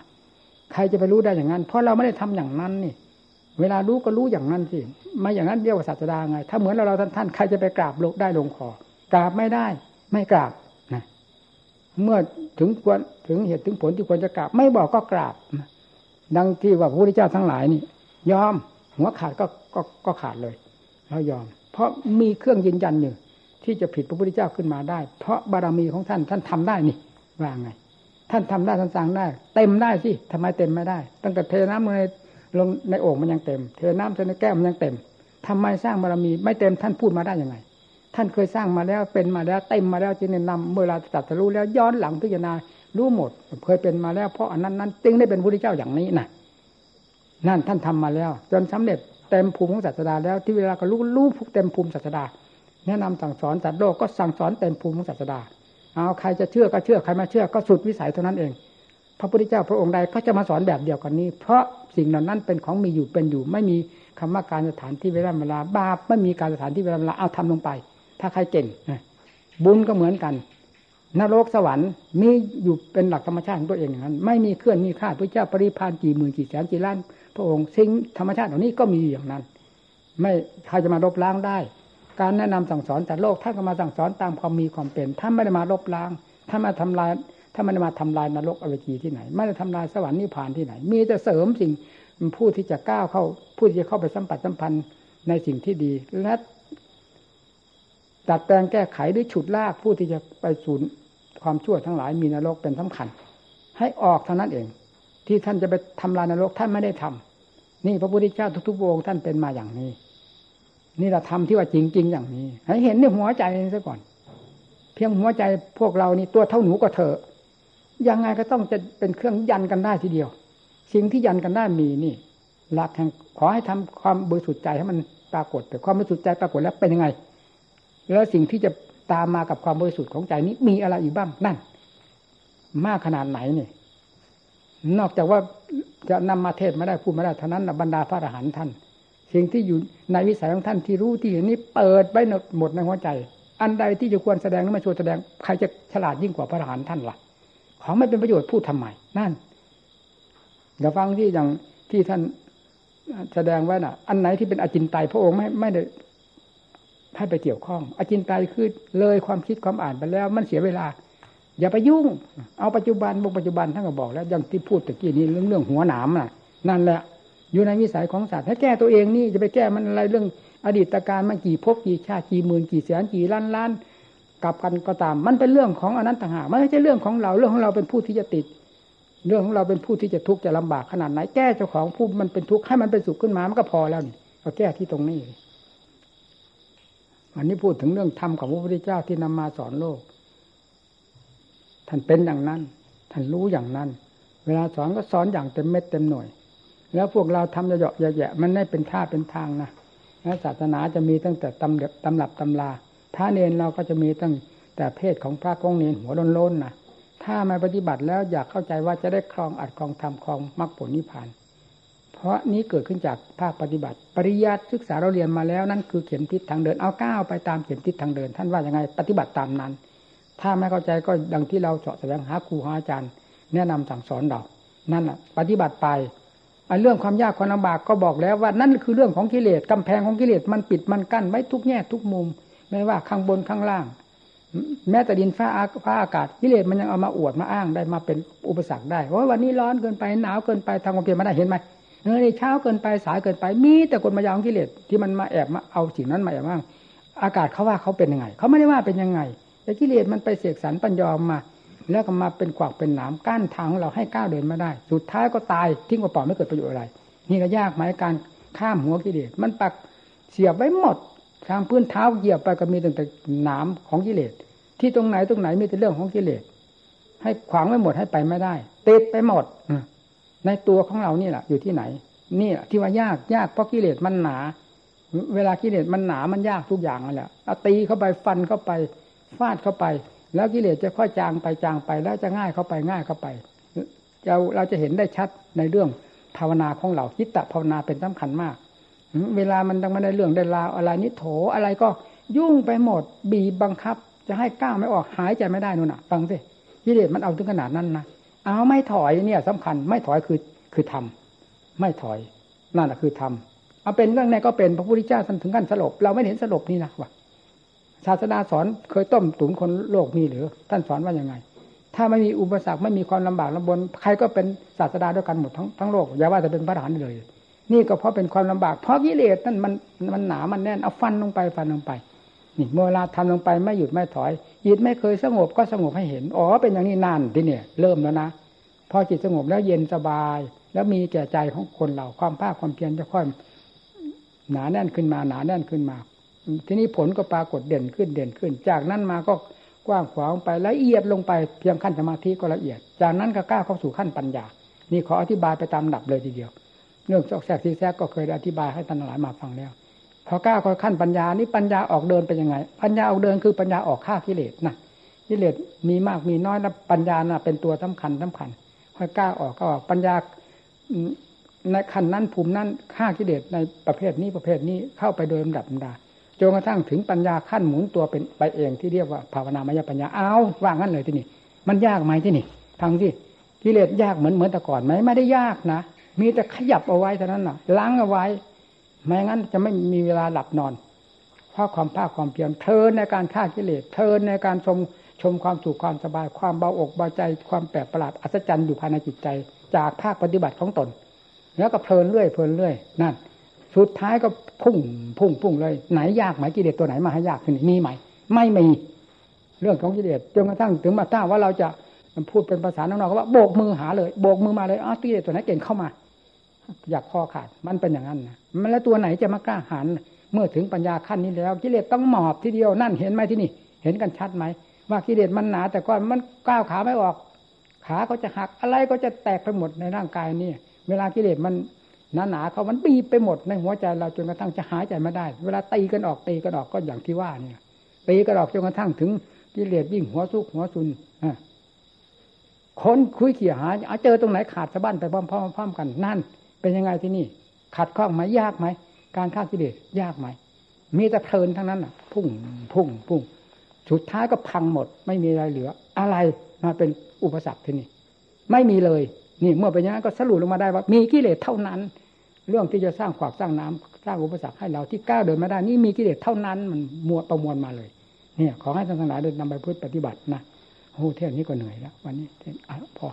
ใครจะไปรู้ได้อย่างนั้น เพราะเราไม่ได้ทำอย่างนั้นนี่ เวลารู้ก็รู้อย่างนั้นสิไม่อย่างนั้นเรียกว่าศาสดาไง ถ้าเหมือนเราเราท่านท่านใครจะไปกราบลกได้ลงคอกราบไม่ได้ ไม่กราบนะเมื่อถึงควรถึงเหตุถึงผลที่ควรจะกราบ ไม่บอกก็กราบ ดังที่ว่าพระพุทธเจ้าทั้งหลายนี่ ยอมหัวขาดก็ก็ก็ขาดเลย เรายอม เพราะมีเครื่องยืนยันอยู่ที่จะผิดพระพุทธเจ้าขึ้นมาได้ เพราะบารมีของท่านท่านทำได้นี่ว่าไง ท่านทำได้ท่านสั่งได้ เต็มได้สิทำไมเต็มไม่ได้ ตั้งแต่เทน้ำลงในลงในโอ่งมันยังเต็ม เทน้ำในแก้วมันยังเต็มทำไมสร้างบารมีไม่เต็มท่านพูดมาได้ยังไง ท่านเคยสร้างมาแล้วเป็นมาแล้วเต็มมาแล้วจึงแนะนำเวลาตัดรู้แล้วย้อนหลังพิจารณารู้หมด เคยเป็นมาแล้วเพราะอันนั้นนั้นจึงได้เป็นพระพุทธเจ้าอย่างนี้นะนั่นท่านทำมาแล้ว จนสำเร็จ เต็มภูมิของศาสดาแล้วที่เวลาก็รู้รู้เต็มภูมิศาสดา แนะนำสั่งสอนสัตว์โลกก็สั่งสอนเต็มภูมิของศาสดา เอาใครจะเชื่อก็เชื่อใครมาเชื่อก็สุดวิสัยเท่านั้นเอง พระพุทธเจ้าพระองค์ใดก็จะมาสอนแบบเดียวกันนี้ เพราะสิ่งเหล่านั้นเป็นของมีอยู่เป็นอยู่ ไม่มีคำว่าการสถานที่เวลาเวลาบาปไม่มีการสถานที่เวลาเวลาเอาทำลงไป ถ้าใครเก่งบุญก็เหมือนกันนรกสวรรค์มีอยู่เป็นหลักธรรมชาติของตัวเองอย่างนั้น ไม่มีเคลื่อนมีค่าพระเจ้าปริพานกี่หมื่นกี่แสนกี่ล้าน พระองค์สิ่งธรรมชาติเหล่านี้ก็มีอย่างนั้น ไม่ใครจะมาลบล้างได้ การแนะนำสั่งสอนแต่โลกท่านก็มาสั่งสอนตามความมีความเป็นท่านไม่ได้มาลบล้างท่านมาทำลายท่านไม่ได้มาทำลายนรกอเวจีที่ไหน ไม่ได้ทำลายสวรรค์นิพพานที่ไหน มีแต่เสริมสิ่งผู้ที่จะก้าวเข้าผู้ที่จะเข้าไปสัมผัสสัมพันธ์ในสิ่งที่ดีและตัดแปลงแก้ไขหรือฉุดลากผู้ที่จะไปสู่ความชั่วทั้งหลายมีนรกเป็นสำคัญ ให้ออกเท่านั้นเอง ที่ท่านจะไปทำลายนรกท่านไม่ได้ทำนี่พระพุทธเจ้าทุกๆองค์ท่านเป็นมาอย่างนี้ นี่เราทำที่ว่าจริง ๆ อย่างนี้ ให้เห็นในหัวใจซะก่อน เพียงหัวใจพวกเรานี่ตัวเท่าหนูก็เถอะยังไงก็ต้องจะเป็นเครื่องยันกันได้ทีเดียว สิ่งที่ยันกันได้มีนี่ หลักแห่งขอให้ทำความบริสุทธิ์ใจให้มันปรากฏแต่ความบริสุทธิ์ใจปรากฏแล้วเป็นยังไง แล้วสิ่งที่จะตามมากับความบริสุทธิ์ของใจนี้มีอะไรอีกบ้างนั่น มากขนาดไหนเนี่ย นอกจากว่าจะนำมาเทศไม่ได้พูดไม่ได้เท่านั้นบรรดาพระอรหันต์ท่าน สิ่งที่อยู่ในวิสัยของท่านที่รู้ที่เห็นนี้เปิดไว้หมดในหัวใจ อันใดที่จะควรแสดงหรือไม่ควรแสดงใครจะฉลาดยิ่งกว่าพระอรหันต์ท่านล่ะ ของไม่เป็นประโยชน์พูดทำไมนั่นเดี๋ยวฟังที่อย่างที่ท่านแสดงไว้น่ะ อันไหนที่เป็นอจินไตยพระองค์ไม่ไม่ได้ให้ไปเกี่ยวข้อง อจินไตยคือเลยความคิดความอ่านไปแล้วมันเสียเวลา อย่าไปยุ่ง เอาปัจจุบันบงปัจจุบันท่านก็บอกแล้วอย่างที่พูดตะกี้นี้เรื่องเรื่องหัวหนามน่ะ นั่นแหละอยู่ในวิสัยของสัตว์ให้แก้ตัวเองนี่จะไปแก้มันอะไรเรื่องอดีตการมันกี่พบกี่ชาติกี่หมื่นกี่แสนกี่ล้านล้านกลับกันก็ตาม มันเป็นเรื่องของอนันต่างหากไม่ใช่เรื่องของเราเรื่องของเราเป็นผู้ที่จะติด เรื่องของเราเป็นผู้ที่จะทุกข์จะลำบากขนาดไหนแก้เจ้าของผู้มันเป็นทุกข์ให้มันเป็นสุขขึ้นมามันก็พอแล้วนี่ก็แก้ที่ตรงนี้วันนี้พูดถึงเรื่องธรรมของพระพุทธเจ้าที่นำมาสอนโลก ท่านเป็นอย่างนั้น ท่านรู้อย่างนั้น เวลาสอนก็สอนอย่างเต็มเม็ดเต็มหน่วย แล้วพวกเราทำเยาะแยะมันได้เป็นท่าเป็นทางนะแล้วศาสนาจะมีตั้งแต่ตำตำรับตำราพระเนนเราก็จะมีตั้งแต่เพศของพระกองเนนหัวโล้นๆนะถ้ามาปฏิบัติแล้วอยากเข้าใจว่าจะได้ครองอัดครองธรรมครองมรรคผลนิพพาน เพราะนี้เกิดขึ้นจากภาคปฏิบัติ ปริยัติศึกษาเราเรียนมาแล้วนั่นคือเข็มทิศทางเดินเอาก้าวไปตามเข็มทิศทางเดิน ท่านว่ายังไงปฏิบัติตามนั้น ถ้าไม่เข้าใจก็ดังที่เราเสาะแสวงหาครูหาอาจารย์ แนะนำสั่งสอนเรา นั่นแหะปฏิบัติไปเรื่องความยากความลำบากก็บอกแล้วว่านั่นคือเรื่องของกิเลสกำแพงของกิเลสมันปิดมันกั้นไว้ทุกแง่ทุกมุม ไม่ว่าข้างบนข้างล่าง แม้แต่ดินฟ้าฟ้าอากาศกิเลสมันยังเอามาอวดมาอ้างได้มาเป็นอุปสรรคได้ว่าวันนี้ร้อนเกินไปหนาวเกินไปทำความเพียรมาได้เห็นไหมเออในเช้าเกินไปสายเกินไปมีแต่กลมายาของกิเลสที่มันมาแอบมาเอาสิ่งนั้นมาแอบอ้างอากาศเขาว่าเขาเป็นยังไงเขาไม่ได้ว่าเป็นยังไง แต่กิเลสมันไปเสกสรรปัญญามมา แล้วก็มาเป็นขวากเป็นหนามกั้นทางเราให้ก้าวเดินมาได้ สุดท้ายก็ตายทิ้งกระป๋องไม่เกิดประโยชน์อะไร นี่ก็ยากไหมการข้ามหัวกิเลสมันปักเสียบไว้หมดทางพื้นเท้าเหยียบไปก็มีตั้งแต่หนามของกิเลสที่ตรงไหนตรงไหนมีแต่เรื่องของกิเลสให้ขวางไว้หมดให้ไปไม่ได้ติดไปหมดในตัวของเรานี่แหละอยู่ที่ไหน นี่ที่ว่ายากยากเพราะกิเลสมันหนา เวลากิเลสมันหนามันยากทุกอย่างนั่นแหละเอาตีเข้าไปฟันเข้าไป ฟาดเข้าไป แล้วกิเลสจะค่อยจางไปจางไป แล้วจะง่ายเข้าไปง่ายเข้าไปเราเราจะเห็นได้ชัดในเรื่องภาวนาของเราคิตตภาวนาเป็นสำคัญมาก เวลามันต้องมาได้เรื่องได้ราวอะไรนิโถอะไรก็ยุ่งไปหมดบีบบังคับ จะให้ก้าวไม่ออกหายใจไม่ได้นู่นน่ะฟังสิกิเลสมันเอาถึงขนาดนั้นนะเอาไม่ถอยเนี่ยสำคัญไม่ถอยคือคือทำไม่ถอยนั่นแหละคือทำเอาเป็นเรื่องไหนก็เป็นพระพุทธเจ้าท่านถึงขั้นสลบ เราไม่เห็นสลบนี่นะว่ะ ศาสนาสอนเคยต้มตุ๋นคนโลกมีหรือ ท่านสอนว่ายังไง ถ้าไม่มีอุปสรรคไม่มีความลำบากลำบน ใครก็เป็นศาสดาด้วยกันหมดทั้งทั้งโลกอย่าว่าจะเป็นพระอรหันต์เลย นี่ก็เพราะเป็นความลำบากเพราะกิเลสนั่นมันมันหนามันแน่นเอาฟันลงไปฟันลงไปนี่เมื่อเวลาทำลงไปไม่หยุดไม่ถอยจิตไม่เคยสงบก็สงบให้เห็นอ๋อเป็นอย่างนี้นานที่เนี่ย เริ่มแล้วนะพอจิตสงบแล้วเย็นสบาย แล้วมีแก่ใจของคนเราความภาคความเพียรจะค่อยหนาแน่นขึ้นมาหนาแน่นขึ้นมา ทีนี้ผลก็ปรากฏเด่นขึ้นเด่นขึ้น จากนั้นมาก็กว้างขวางไปละเอียดลงไปเพียงขั้นสมาธิก็ละเอียด จากนั้นก็ก้าวเข้าสู่ขั้นปัญญา นี่ขออธิบายไปตามดับเลยทีเดียว เรื่องจอกแสกทีแทกก็เคยอธิบายให้ท่านหลายมาฟังแล้วพอก้าวเข้าขั้นปัญญานี่ปัญญาออกเดินเป็นยังไง ปัญญาออกเดินคือปัญญาออกฆ่ากิเลสนะกิเลสมีมากมีน้อยแล้วปัญญาน่ะเป็นตัวสำคัญสำคัญค่อยก้าวออกก็ออกปัญญาในขั้นนั้นภูมินั้นฆ่ากิเลสในประเภทนี้ประเภทนี้เข้าไปโดยลำดับลำดา จนกระทั่งถึงปัญญาขั้นหมุนตัวเป็นไปเองที่เรียกว่าภาวนามยปัญญาเอาว่างั้นเลยที่นี่ มันยากไหมที่นี่ทางที่กิเลสยากเหมือนเหมือนแต่ก่อนไหมไม่ได้ยากนะมีแต่ขยับเอาไว้เท่านั้นน่ะล้างเอาไว้ ไม่งั้นจะไม่มีเวลาหลับนอน เพราะความภาคความเพียรเทินในการฆ่ากิเลสเทินในการชมชมความสุขความสบายความเบาอกเบาใจความแปลกประหลาดอัศจรรย์อยู่ภายในจิตใจ จากภาคปฏิบัติของตน แล้วก็เพลินเรื่อยเพลินเรื่อยนั่น สุดท้ายก็พุ่งพุ่งพุ่งเลย ไหนยากไหมกิเลสตัวไหนมาให้ยากขึ้นมีไหมไม่มี เรื่องของกิเลสจนกระทั่งถึงมาถ้าว่าเราจะพูดเป็นภาษาน้องๆก็ว่าโบกมือหาเลยโบกมือมาเลยอ้าวกิเลสตัวไหนเก่งเข้ามา อยากคอขาดมันเป็นอย่างนั้นนะมันแล้วตัวไหนจะมากล้าหาญเมื่อถึงปัญญาขั้นนี้แล้ว กิเลสต้องหมอบทีเดียวนั่นเห็นไหมที่นี่ เห็นกันชัดไหมว่ากิเลสมันหนา แต่ก่อนมันก้าวขาไม่ออก ขาก็จะหักอะไรก็จะแตกไปหมดในร่างกายนี่เวลากิเลสมัน หนาหนาเขามันบีบไปหมดในหัวใจเราจนกระทั่งจะหายใจไม่ได้ เวลาตีกันออกตีกันออกก็อย่างที่ว่าเนี่ยตีกันออกจนกระทั่งถึงกิเลสวิ่งหัวซุกหัวซุนคนคุยเขี่ยหาเอาเจอตรงไหนขาดสะบั้นไปพร้อมๆกันนั่น เป็นยังไงที่นี่ ขัดข้องไหมยากไหมการฆ่ากิเลสยากไหมมีแต่เพลินทั้งนั้นอะ พุ่งพุ่งพุ่งสุดท้ายก็พังหมด ไม่มีอะไรเหลือ อะไรมาเป็นอุปสรรคที่นี่ ไม่มีเลย นี่เมื่อเป็นอย่างนั้นก็สรุปลงมาได้ว่า มีกิเลสเท่านั้น เรื่องที่จะสร้างขวากสร้างน้ำสร้างอุปสรรคให้เราที่ก้าวเดินมาได้นี่มีกิเลสเท่านั้นมันมัวประมวลมาเลย เนี่ย ขอให้ท่านทั้งหลายเดินนำไปพุทธปฏิบัตินะโอ้เท่านี้ก็เหนื่อยแล้ว วันนี้อพอ